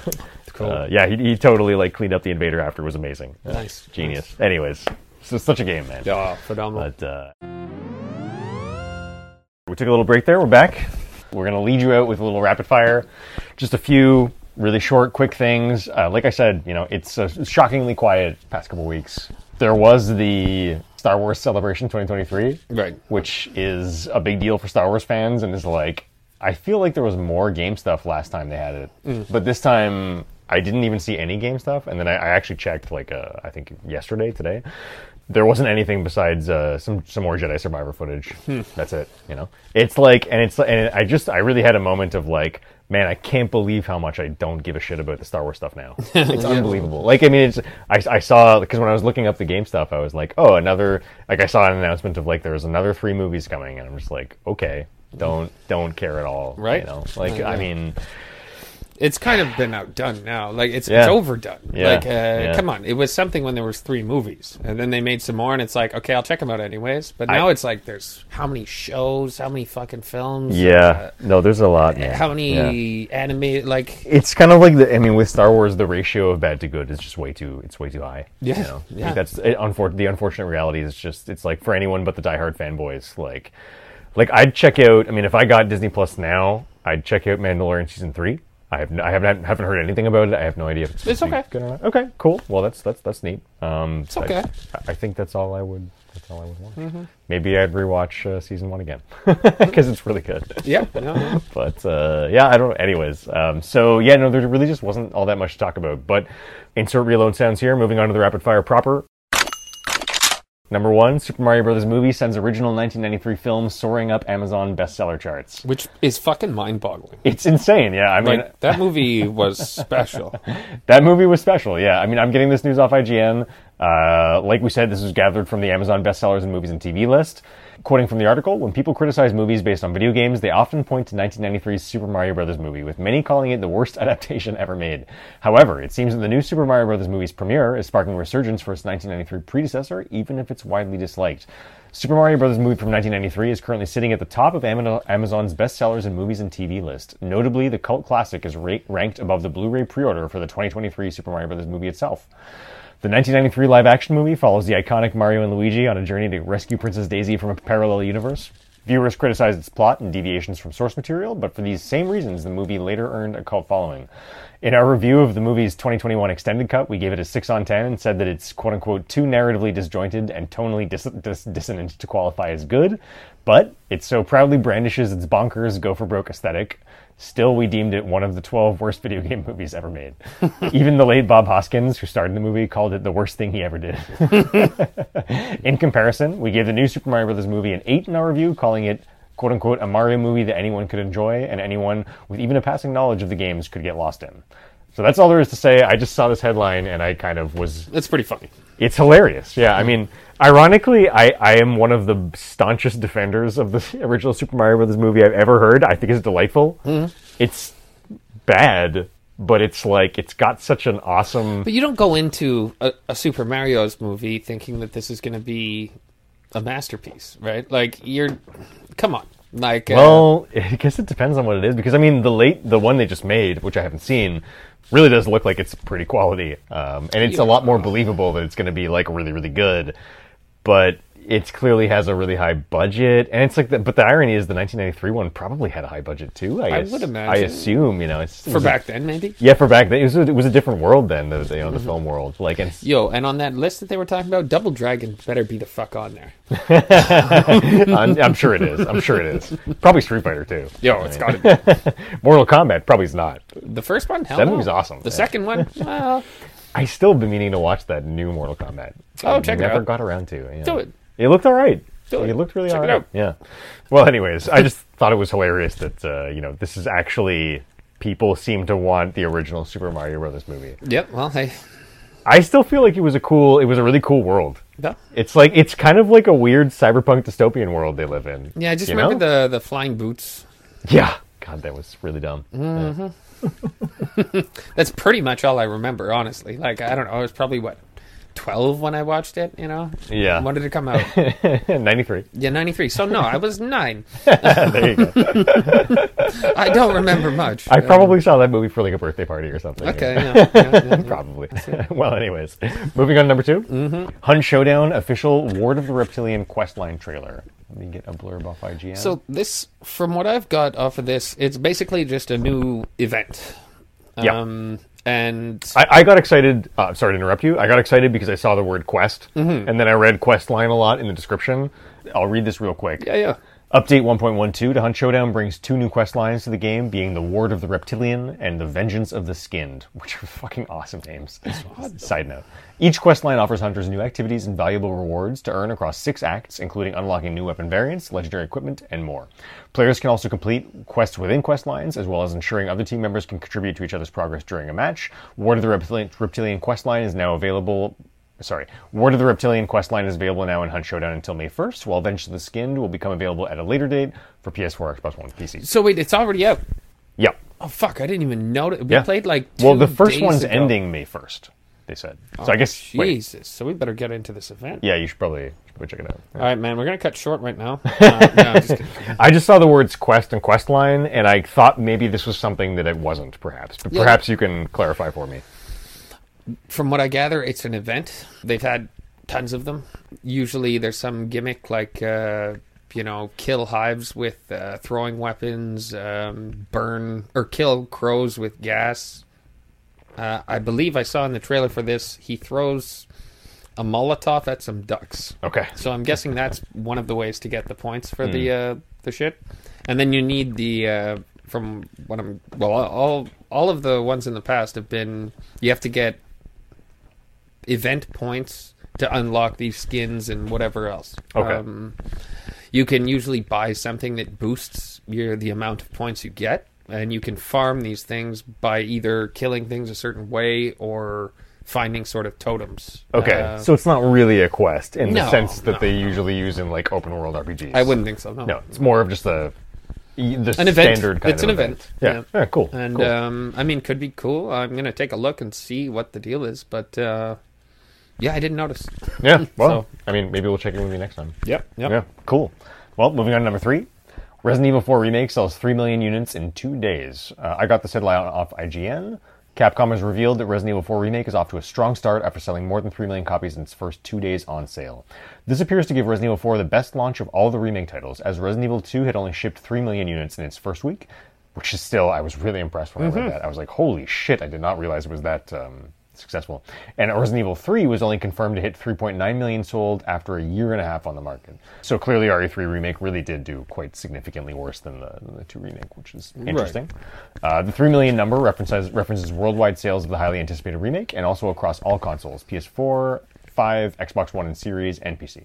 Cool. Uh, yeah, he, he totally like cleaned up the invader after. It was amazing. Uh, Nice. genius. Anyways, so such a game, man. oh, phenomenal. But uh, we took a little break there. We're back. We're gonna lead you out with a little rapid fire. Just a few really short, quick things. Uh, like I said, you know, it's uh, shockingly quiet past couple weeks. There was the Star Wars Celebration 2023 right. which is a big deal for Star Wars fans and is like I feel like there was more game stuff last time they had it. Mm. But this time I didn't even see any game stuff and then I, I actually checked like uh, I think yesterday, today. There wasn't anything besides uh, some some more Jedi Survivor footage. Hmm. That's it, you know. It's like and it's and I just I really had a moment of like man, I can't believe how much I don't give a shit about the Star Wars stuff now. It's unbelievable. Like, I mean, it's I, I saw because when I was looking up the game stuff, I was like, oh, another. Like, I saw an announcement of like there's another three movies coming, and I'm just like, okay, don't don't care at all, Right. You know, like Yeah. I mean, It's kind of been outdone now. Like it's Yeah. it's overdone. Yeah. Like uh, Yeah. come on, it was something when there was three movies, and then they made some more, and it's like okay, I'll check them out anyways. But now it's like there's how many shows, how many fucking films, yeah, no, there's a lot. uh, Man. how many Yeah. animated like It's kind of like the. I mean, with Star Wars, the ratio of bad to good is just way too. It's way too high. Yeah, you know? yeah. That's it, unfor- the unfortunate reality. Is just it's like for anyone but the diehard fanboys. Like, like I'd check out. I mean, if I got Disney Plus now, I'd check out Mandalorian season three. I have I haven't haven't heard anything about it. I have no idea if it's, It's supposed to be okay. Good or not. Okay, cool. Well, that's that's that's neat. Um, it's okay. I, I think that's all I would. That's all I would want. Mm-hmm. Maybe I'd rewatch uh, season one again because it's really good yeah, no, but uh, yeah, I don't. know. Anyways, um, so yeah, no, there really just wasn't all that much to talk about. But insert reload sounds here. Moving on to the rapid fire proper. Number one, Super Mario Bros. movie sends original 1993 film soaring up Amazon bestseller charts. which is fucking mind-boggling. It's insane. Yeah, I mean, Like that movie was special. that movie was special. Yeah, I mean, I'm getting this news off IGN. Uh, like we said, this was gathered from the Amazon bestsellers and movies and TV list. Quoting from the article, when people criticize movies based on video games, they often point to 1993's Super Mario Bros. movie, with many calling it the worst adaptation ever made. However, it seems that the new Super Mario Bros. movie's premiere is sparking resurgence for its 1993 predecessor, even if it's widely disliked. Super Mario Bros. movie from 1993 is currently sitting at the top of Ama- Amazon's bestsellers in movies and TV list. Notably, the cult classic is ra- ranked above the Blu-ray pre-order for the 2023 Super Mario Bros. movie itself. The 1993 live-action movie follows the iconic Mario and Luigi on a journey to rescue Princess Daisy from a parallel universe. Viewers criticized its plot and deviations from source material, but for these same reasons, the movie later earned a cult following. In our review of the movie's 2021 extended cut, we gave it a 6 on 10 and said that it's quote unquote too narratively disjointed and tonally dis- dis- dissonant to qualify as good, but it so proudly brandishes its bonkers go for broke aesthetic. Still, we deemed it one of the 12 worst video game movies ever made. Even the late Bob Hoskins, who starred in the movie, called it the worst thing he ever did. in comparison, we gave the new Super Mario Bros. movie an 8 in our review, calling it quote unquote a Mario movie that anyone could enjoy and anyone with even a passing knowledge of the games could get lost in. So that's all there is to say. I just saw this headline and I kind of was It's pretty funny. it's hilarious. Yeah, I mean, ironically, I, I am one of the staunchest defenders of the original Super Mario Brothers movie I've ever heard. I think it's delightful. It's bad, but it's like it's got such an awesome. But you don't go into a, a Super Mario's movie thinking that this is going to be a masterpiece, right? Like you're, come on, like uh, Well, I guess it depends on what it is because I mean, the late the one they just made, which I haven't seen, really does look like it's pretty quality, um, and it's a lot more believable that it's going to be like really really good. But it clearly has a really high budget, and it's like the, but the irony is the 1993 one probably had a high budget too. I, I would I assume you know it's it for was a- back then maybe. yeah, for back then it was a, it was a different world then. The you know the Mm-hmm. film world, like and Yo, and on that list that they were talking about, Double Dragon better be the fuck on there. I'm, I'm sure it is. I'm sure it is. Probably Street Fighter too. Yo, it's got to be Mortal Kombat probably is not. the first one. Hell That no. movie's awesome. The Yeah. second one, well, I still been meaning to watch that new Mortal Kombat. Oh, I check it out. never got around to. Yeah. Do it. It looked all right. Do it. It looked really Check all it out. Yeah. Well, anyways, I just thought it was hilarious that uh, you know this is actually people seem to want the original Super Mario Brothers movie. yep. Well, hey, I still feel like it was a cool. It was a really cool world. yeah. It's like it's kind of like a weird cyberpunk dystopian world they live in. Yeah, I just remember know? the the flying boots. Yeah. God, that was really dumb. Mm-hmm. That's pretty much all I remember, honestly. Like I don't know, I was probably what twelve when I watched it. You know, Yeah. when did it come out? Ninety three. yeah, ninety three. So no, I was nine. there you go. I don't remember much. I Um, probably saw that movie for like a birthday party or something. okay. Yeah, yeah, yeah, yeah. Probably. well, anyways, moving on to number 2 mm-hmm. Hunt Showdown official Ward of the Reptilian questline trailer. Let me get a blurb off IGN. So this, from what I've got off of this, it's basically just a new event. Yeah. Um, and I, I got excited. Uh, sorry to interrupt you. I got excited because I saw the word quest, Mm-hmm. and then I read quest line a lot in the description. I'll read this real quick. yeah, yeah. Update 1.12 to Hunt Showdown brings two new quest lines to the game, being the Ward of the Reptilian and the Vengeance of the Skinned, which are fucking awesome names. Side note. Each quest line offers hunters new activities and valuable rewards to earn across six acts, including unlocking new weapon variants, legendary equipment, and more. Players can also complete quests within quest lines, as well as ensuring other team members can contribute to each other's progress during a match. Ward of the Reptilian, Reptilian quest line is now available sorry, Word of the Reptilian questline is available now in Hunt Showdown until May 1st, while Vengeance of the Skinned will become available at a later date for PS4, Xbox One, PC. So wait, it's already out. Yep. Oh fuck! I didn't even know it. We Yeah. played like well, the first one's ago. ending May 1st, they said. So I guess, wait, Jesus. So we better get into this event. yeah, you should probably, should check it out. All right, man. We're gonna cut short right now. Uh, no, just. I just saw the words quest and questline, and I thought maybe this was something that it wasn't, perhaps. But Yeah. perhaps you can clarify for me. From what I gather, it's an event. They've had tons of them. Usually, there's some gimmick like. Uh, you know, kill hives with uh, throwing weapons, um, burn or kill crows with gas. Uh, I believe I saw in the trailer for this, he throws a Molotov at some ducks. Okay. So I'm guessing that's one of the ways to get the points for the uh, the shit. And then you need the uh, from what I'm well all all of the ones in the past have been you have to get event points to unlock these skins and whatever else. Okay. Um, you can usually buy something that boosts your the amount of points you get, and you can farm these things by either killing things a certain way or finding sort of totems. Okay. Uh, so it's not really a quest in the sense that no. they usually use in like open world RPGs. I wouldn't think so. No. No, it's more of just the, the An event. standard kind It's of an event. Yeah. Yeah. yeah. Cool. And cool. um, I mean, could be cool. I'm gonna take a look and see what the deal is. But uh, yeah, I didn't notice. Yeah, well, So- I mean, maybe we'll check in with you next time. Yep. Yep. Yeah, cool. Well, moving on to number three. Resident Evil 4 Remake sells 3 million units in two days. Uh, I got this headline off IGN. Capcom has revealed that Resident Evil 4 Remake is off to a strong start after selling more than 3 million copies in its first two days on sale. This appears to give Resident Evil 4 the best launch of all the remake titles, as Resident Evil 2 had only shipped 3 million units in its first week, which is still, I was really impressed when I read that. I was like, holy shit, I did not realize it was that um, successful. And Resident Evil 3 was only confirmed to hit 3.9 million sold after a year and a half on the market. So clearly, RE3 Remake really did do quite significantly worse than the, than the 2 Remake, which is interesting. Uh, the 3 million number references, references worldwide sales of the highly anticipated remake and also across all consoles PS4, 5, Xbox One and Series, and PC.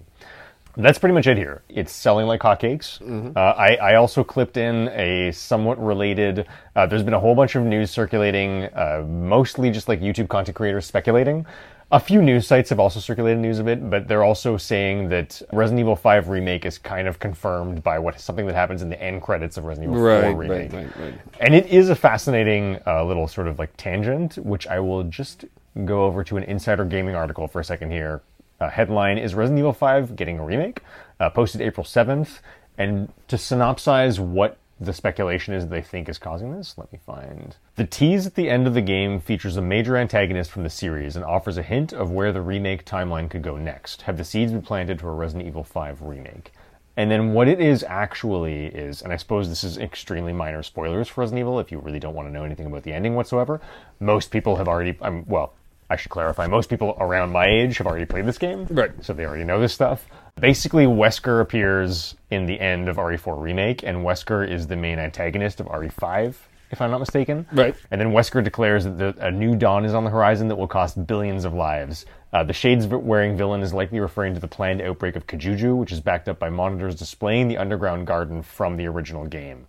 That's pretty much it here. It's selling like hotcakes. Uh, I, I also clipped in a somewhat related. Uh, there's been a whole bunch of news circulating, uh, mostly just like YouTube content creators speculating. A few news sites have also circulated news of it, but they're also saying that Resident Evil 5 remake is kind of confirmed by what something that happens in the end credits of Resident Evil 4 remake. right. And it is a fascinating uh, little sort of like tangent, which I will just go over to an Insider Gaming article for a second here. Uh, headline is Resident Evil 5 getting a remake, uh, posted April 7th. And to synopsize what the speculation is they think is causing this, let me find. The tease at the end of the game features a major antagonist from the series and offers a hint of where the remake timeline could go next. Have the seeds been planted for a Resident Evil 5 remake? And then what it is actually is, and I suppose this is extremely minor spoilers for Resident Evil if you really don't want to know anything about the ending whatsoever. Most people have already, um, well, I should clarify, most people around my age have already played this game. Right. So they already know this stuff. Basically, Wesker appears in the end of RE4 Remake, and Wesker is the main antagonist of RE5, if I'm not mistaken. Right. And then Wesker declares that the, a new dawn is on the horizon that will cost billions of lives. Uh, the shades-wearing villain is likely referring to the planned outbreak of Kijuju, which is backed up by monitors displaying the underground garden from the original game.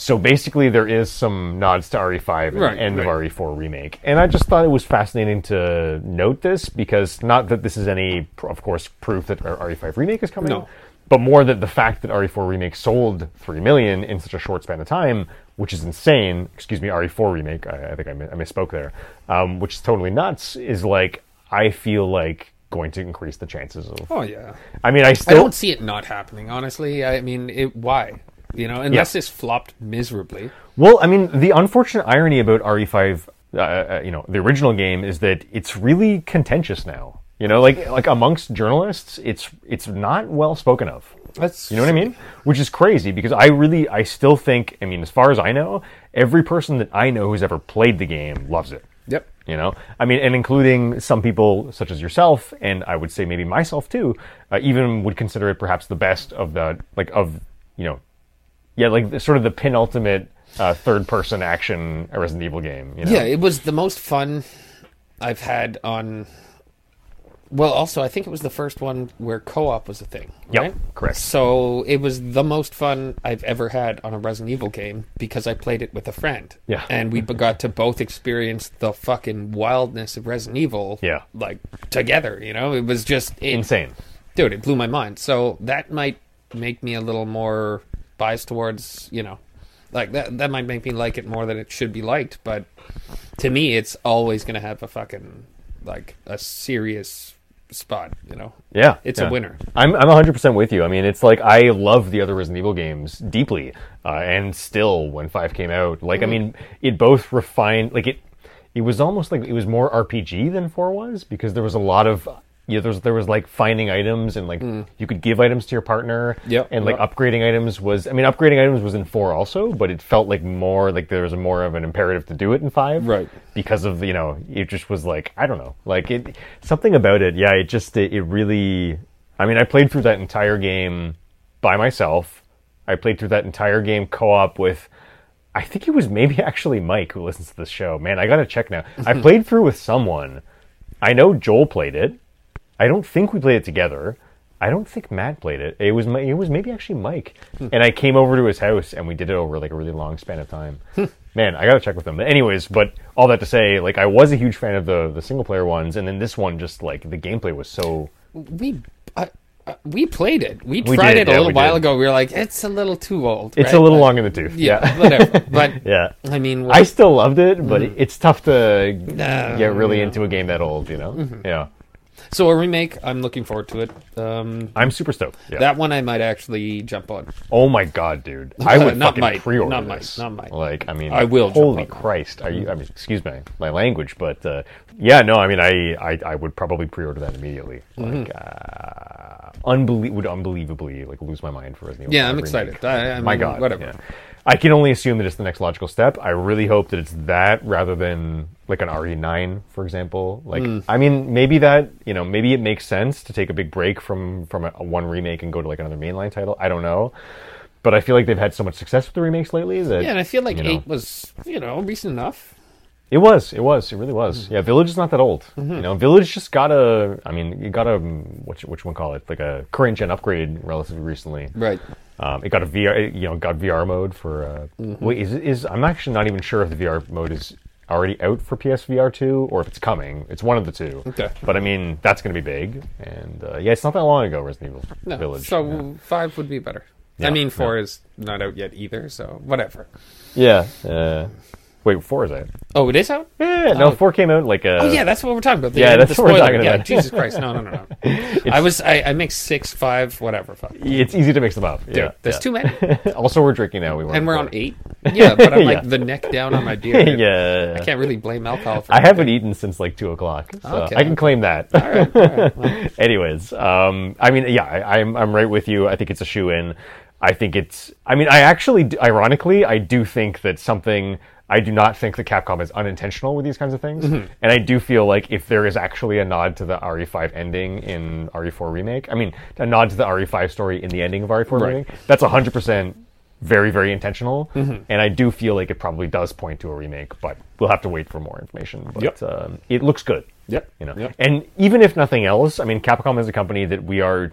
So basically, there is some nods to RE5 and Right, the end right. of RE4 remake, and I just thought it was fascinating to note this because not that this is any, of course, proof that our RE5 remake is coming, No. but more that the fact that RE4 remake sold three million in such a short span of time, which is insane. Excuse me, RE4 remake. I, I think I, mi- I misspoke there, um, which is totally nuts. Is like I feel like going to increase the chances of. Oh yeah. I mean, I still I don't see it not happening. Honestly, I mean, it, why? You know, unless this flopped miserably. Well, I mean, the unfortunate irony about RE5, uh, uh, you know, the original game is that it's really contentious now. You know, like like amongst journalists, it's it's not well spoken of. That's You know what I mean? Which is crazy because I really, I still think, I mean, as far as I know, every person that I know who's ever played the game loves it. Yep. You know, I mean, and including some people such as yourself, and I would say maybe myself too, uh, even would consider it perhaps the best of the like of you know, yeah, like the, sort of the penultimate uh, third-person action Resident Evil game. You know? Yeah, it was the most fun I've had on. Well, also, I think it was the first one where co-op was a thing. Yep, Right? correct. So it was the most fun I've ever had on a Resident Evil game because I played it with a friend. Yeah. and we got to both experience the fucking wildness of Resident Evil. Yeah. like together. You know, it was just it, insane. dude. It blew my mind. So that might make me a little more biased towards you know, like that. That might make me like it more than it should be liked. But to me, it's always going to have a fucking like a serious spot. You know, Yeah, It's yeah. a winner. I'm I'm 100 percent with you. I mean, it's like I love the other Resident Evil games deeply, uh, and still when Five came out, like I Mm-hmm. mean, it both refined like it. It was almost like it was more RPG than Four was because there was a lot of yeah, there was there was like finding items and like you could give items to your partner. Mm. Yep, and like yep. upgrading items was I mean upgrading items was in Four also, but it felt like more like there was more of an imperative to do it in Five Right. because of you know it just was like I don't know like it something about it yeah it just it, it really I mean I played through that entire game by myself I played through that entire game co-op with I think it was maybe actually Mike who listens to this show man I gotta check now I played through with someone I know Joel played it I don't think we played it together I don't think Matt played it it was my, it was maybe actually Mike and I came over to his house and we did it over like a really long span of time Man, I gotta check with them. Anyways, but all that to say, like I was a huge fan of the the single player ones, and then this one just like the gameplay was so we. Uh, uh, we played it. We We tried did, it a yeah, little while did. ago. We were like, it's a little too old. it's right? a little But- long in the tooth. Yeah, whatever. But yeah. I mean, I still loved it, but it's tough to Mm. Mm-hmm. get really into a game that old, you know? Yeah. So a remake, I'm looking forward to it. Um, I'm super stoked. Yeah. that one I might actually jump on. oh my god, dude! I would Not fucking might. pre-order Not might. this. Not might. Like, I mean, I will jump Holy on. Christ! Are you? I mean, excuse me, my language, but uh, yeah, no, I mean, I, I, I would probably pre-order that immediately. Mm-hmm. Like, uh, unbelie- would unbelievably like lose my mind for Resident Evil. Yeah, I'm remake. excited. I, I My God, whatever. yeah. I can only assume that it's the next logical step. I really hope that it's that rather than like an RE9, for example. Like, Hmm. I mean, maybe that you know, maybe it makes sense to take a big break from from a, a one remake and go to like another mainline title. I don't know, but I feel like they've had so much success with the remakes lately that Yeah, and I feel like you know. eight was, you know, recent enough. It was. It was. It really was. Mm-hmm. Yeah, Village is not that old. You know, Village just got a. I mean, it got a which which one call it like a current gen upgrade relatively recently. Right. Um, it got a VR. You know, got VR mode for. Uh, Mm-hmm. Wait, is is I'm actually not even sure if the VR mode is already out for PSVR two or if it's coming. It's one of the two. Okay. But I mean, that's going to be big. And uh, yeah, it's not that long ago. Resident Evil No, Village. so yeah. five would be better. Yeah, I mean, four yeah. is not out yet either, so whatever. yeah. Uh, wait, four is out. Oh, it is out. Yeah, no, Oh. four came out like. Uh, Oh yeah, that's what we're talking about. The, Yeah, that's the what we're spoiler. talking yeah, about. Jesus Christ, no, no, no, no. I was I, I mixed six, five, whatever. Fuck. Dude, It's easy to mix them up. yeah, there's yeah. too many, also, we're drinking now. We weren't and we're on before. eight. Yeah, but I'm like Yeah. the neck down on my beer. yeah. I can't really blame alcohol. for I haven't anything. eaten since like two o'clock, so Okay, I can claim that. All right, all right. Well, Anyways, um, I mean, yeah, I, I'm I'm right with you. I think it's a shoe in. I think it's. I mean, I actually, d- ironically, I do think that something. I do not think that Capcom is unintentional with these kinds of things, Mm-hmm. and I do feel like if there is actually a nod to the RE5 ending in RE4 remake, I mean, a nod to the RE5 story in the ending of RE4 Right. remake, that's hundred percent very very intentional, Mm-hmm. and I do feel like it probably does point to a remake, but we'll have to wait for more information. But Yep. um, it looks good. Yep. You know, Yep. and even if nothing else, I mean, Capcom is a company that we are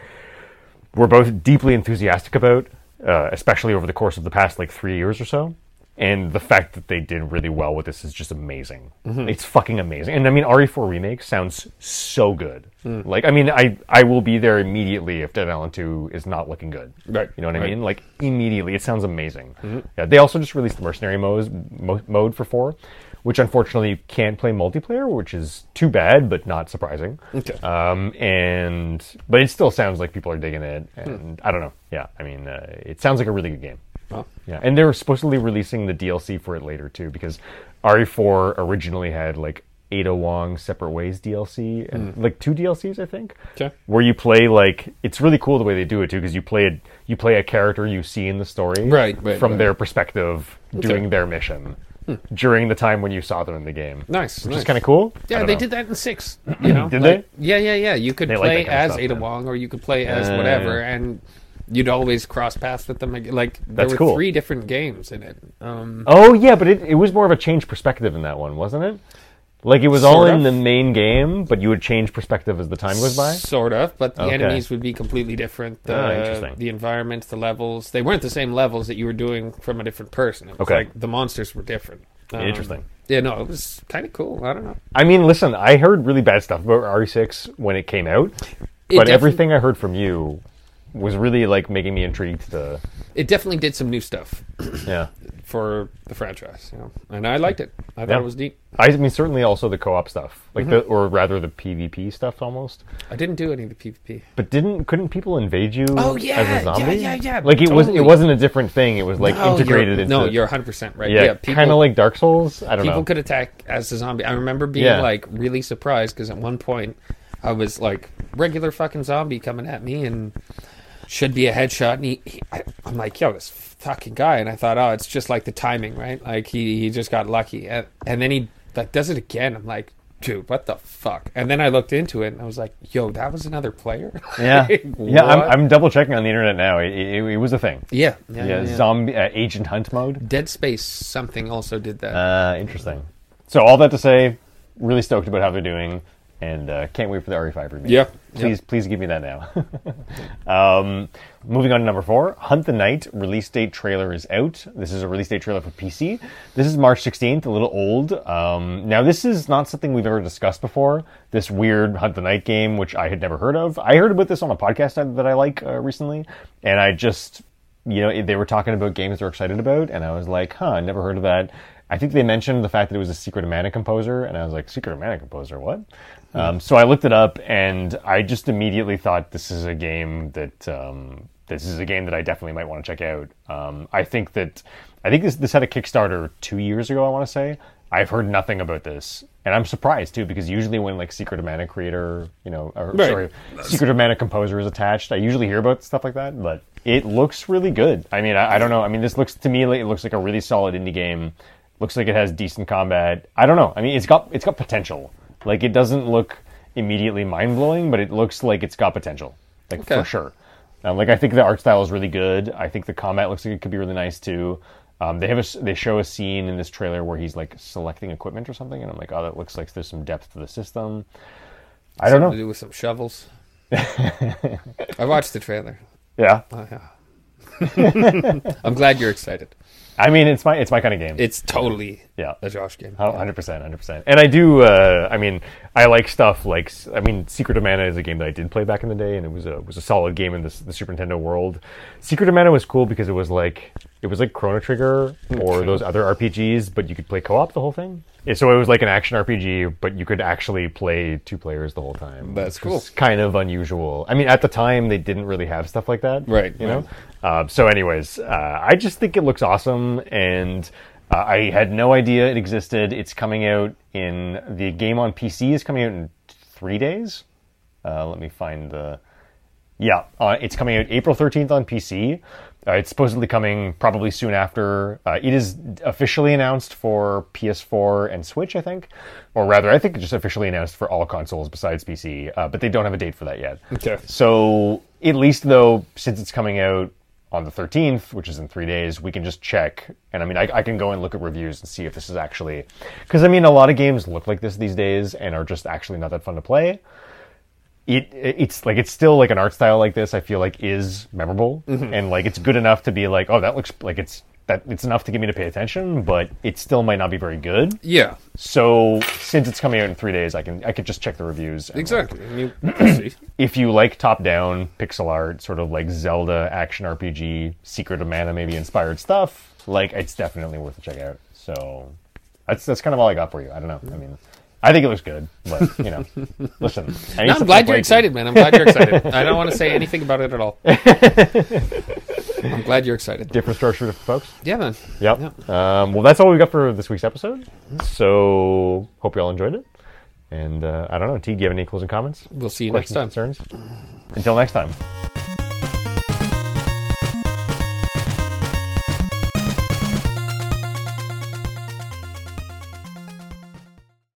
we're both deeply enthusiastic about, uh, especially over the course of the past like three years or so. And the fact that they did really well with this is just amazing. Mm-hmm. It's fucking amazing. And I mean, RE4 remake sounds so good. Mm. Like, I mean, I I will be there immediately if Dead Island 2 is not looking good. Right, You know what I mean? Like immediately, it sounds amazing. Yeah, they also just released the mercenary modes, mo- mode for four, which unfortunately you can't play multiplayer, which is too bad, but not surprising. Okay. Um, and but it still sounds like people are digging it, Hmm. and I don't know. Yeah, I mean, uh, it sounds like a really good game. Well, Yeah, and they're supposedly releasing the DLC for it later too, because RE4 originally had like Ada Wong Separate Ways DLC and like two DLCs, I think. Hmm. Okay. Where you play like it's really cool the way they do it too, because you play a, you play a character you see in the story, Right, right, from right. their perspective doing their mission during the time when you saw them in the game. Hmm. Nice, which nice. is kind of cool. Yeah, they know. did that in six. You know, Did Like, Yeah, yeah, yeah. You could They play of as stuff, Ada man. Wong, or you could play as Uh, whatever, and you'd always cross paths with them. Like there That's were cool. three different games in it. Um, Oh yeah, but it, it was more of a change perspective in that one, wasn't it? Like it was all in of. the main game, but you would change perspective as the time goes by. Sort of, but the Okay. enemies would be completely different. The, Ah, interesting. The environment, the levels, they weren't the same levels that you were doing from a different person. It was Okay. like the monsters were different. Um, Interesting. Yeah, no, it was kind of cool. I don't know. I mean, listen, I heard really bad stuff about RE6 when it came out, It but everything I heard from you was really like making me intrigued to. It definitely did some new stuff Yeah, for the franchise, you know, and I liked it. I thought Yeah. it was neat. I mean, certainly also the co-op stuff, like Mm-hmm. the, or rather the PvP stuff almost. I didn't do any of the PvP. But didn't couldn't people invade you Oh, yeah, as a yeah, zombie? yeah, yeah, Like it was totally. it wasn't a different thing. It was like No, integrated into No, you're 100 percent right. yeah, Yeah, kind of like Dark Souls. I don't people know. People could attack as a zombie. I remember being Yeah. like really surprised because at one point I was like regular fucking zombie coming at me and should be a headshot, and he, he I, I'm like, yo, this fucking guy, and I thought, oh, it's just like the timing, right? Like he he just got lucky, and, and then he like does it again. I'm like. Dude, what the fuck? And then I looked into it and I was like, "Yo, that was another player." yeah, Like, yeah. I'm. I'm double checking on the internet now. It, it, it was a thing. yeah, yeah, Yeah, yeah, yeah. zombie uh, agent hunt mode. Dead Space something also did that. Uh, interesting. So all that to say, really stoked about how they're doing, and uh, can't wait for the RE5 remake. Yeah. Please, please give me that now. um, moving on to number four, Hunt the Night release date trailer is out. This is a release date trailer for PC. This is March 16th, a little old. Um, now, this is not something we've ever discussed before. This weird Hunt the Night game, which I had never heard of. I heard about this on a podcast that- that I like uh, recently, and I just you know, they were talking about games they're excited about, and I was like, huh, never heard of that. I think they mentioned the fact that it was a Secret of Mana composer, and I was like, Secret of Mana composer, what? Um, so I looked it up, and I just immediately thought this is a game that um, this is a game that I definitely might want to check out. Um, I think that I think this this had a Kickstarter two years ago. I want to say I've heard nothing about this, and I'm surprised too because usually when like Secret of Mana creator, you know, or Right. sorry, Secret of Mana composer is attached, I usually hear about stuff like that. But it looks really good. I mean, I, I don't know. I mean, this looks to me like it looks like a really solid indie game. Looks like it has decent combat. I don't know. I mean, it's got it's got potential. Like it doesn't look immediately mind blowing, but it looks like it's got potential. Like Okay. for sure. Um, like I think the art style is really good. I think the combat looks like it could be really nice too. Um, they have a they show a scene in this trailer where he's like selecting equipment or something, and I'm like, oh, that looks like there's some depth to the system. I don't know. To do with some shovels. I watched the trailer. Yeah, Oh, yeah. I'm glad you're excited. I mean, it's my it's my kind of game. It's totally yeah. a Josh game. Oh, 100%, 100%. And I do, uh, I mean, I like stuff like, I mean, Secret of Mana is a game that I did play back in the day, and it was a, was a solid game in this, the Super Nintendo world. Secret of Mana was cool because it was like, it was like Chrono Trigger or those other RPGs, but you could play co-op the whole thing. So it was like an action RPG, but you could actually play two players the whole time. That's cool. kind of unusual. I mean, at the time, they didn't really have stuff like that. Right, You know? Uh, so, anyways, uh, I just think it looks awesome, and uh, I had no idea it existed. It's coming out in the game on PC is coming out in three days. Uh, let me find the. Yeah, uh, it's coming out April 13th on PC. Uh, it's supposedly coming probably soon after. Uh, it is officially announced for PS4 and Switch, I think. Or rather, I think it's just officially announced for all consoles besides PC, uh, but they don't have a date for that yet. Okay. So, at least though, since it's coming out on the 13th, which is in three days, we can just check. And I mean, I, I can go and look at reviews and see if this is actually. Because I mean, a lot of games look like this these days and are just actually not that fun to play. It it's like it's still like an art style like this. I feel like is memorable mm-hmm. and like it's good enough to be like, oh, that looks like it's that it's enough to get me to pay attention, but it still might not be very good. Yeah, So since it's coming out in three days, I can I could just check the reviews. and, like, exactly. I mean, we'll if you like top-down pixel art, sort of like Zelda action RPG, Secret of Mana maybe inspired stuff, like it's definitely worth a check out. So that's that's kind of all I got for you. I don't know. I mean, I think it looks good, but you know, listen. No, I'm glad you're excited, man. I'm glad you're excited. I don't want to say anything about it at all. I'm glad you're excited. Different structure, different folks. Yeah, man. Yep. Yeah. Um, well, that's all we got for this week's episode. So hope you all enjoyed it. And uh, I don't know, T, do you have any closing comments? We'll see you next time. concerns? Until next time.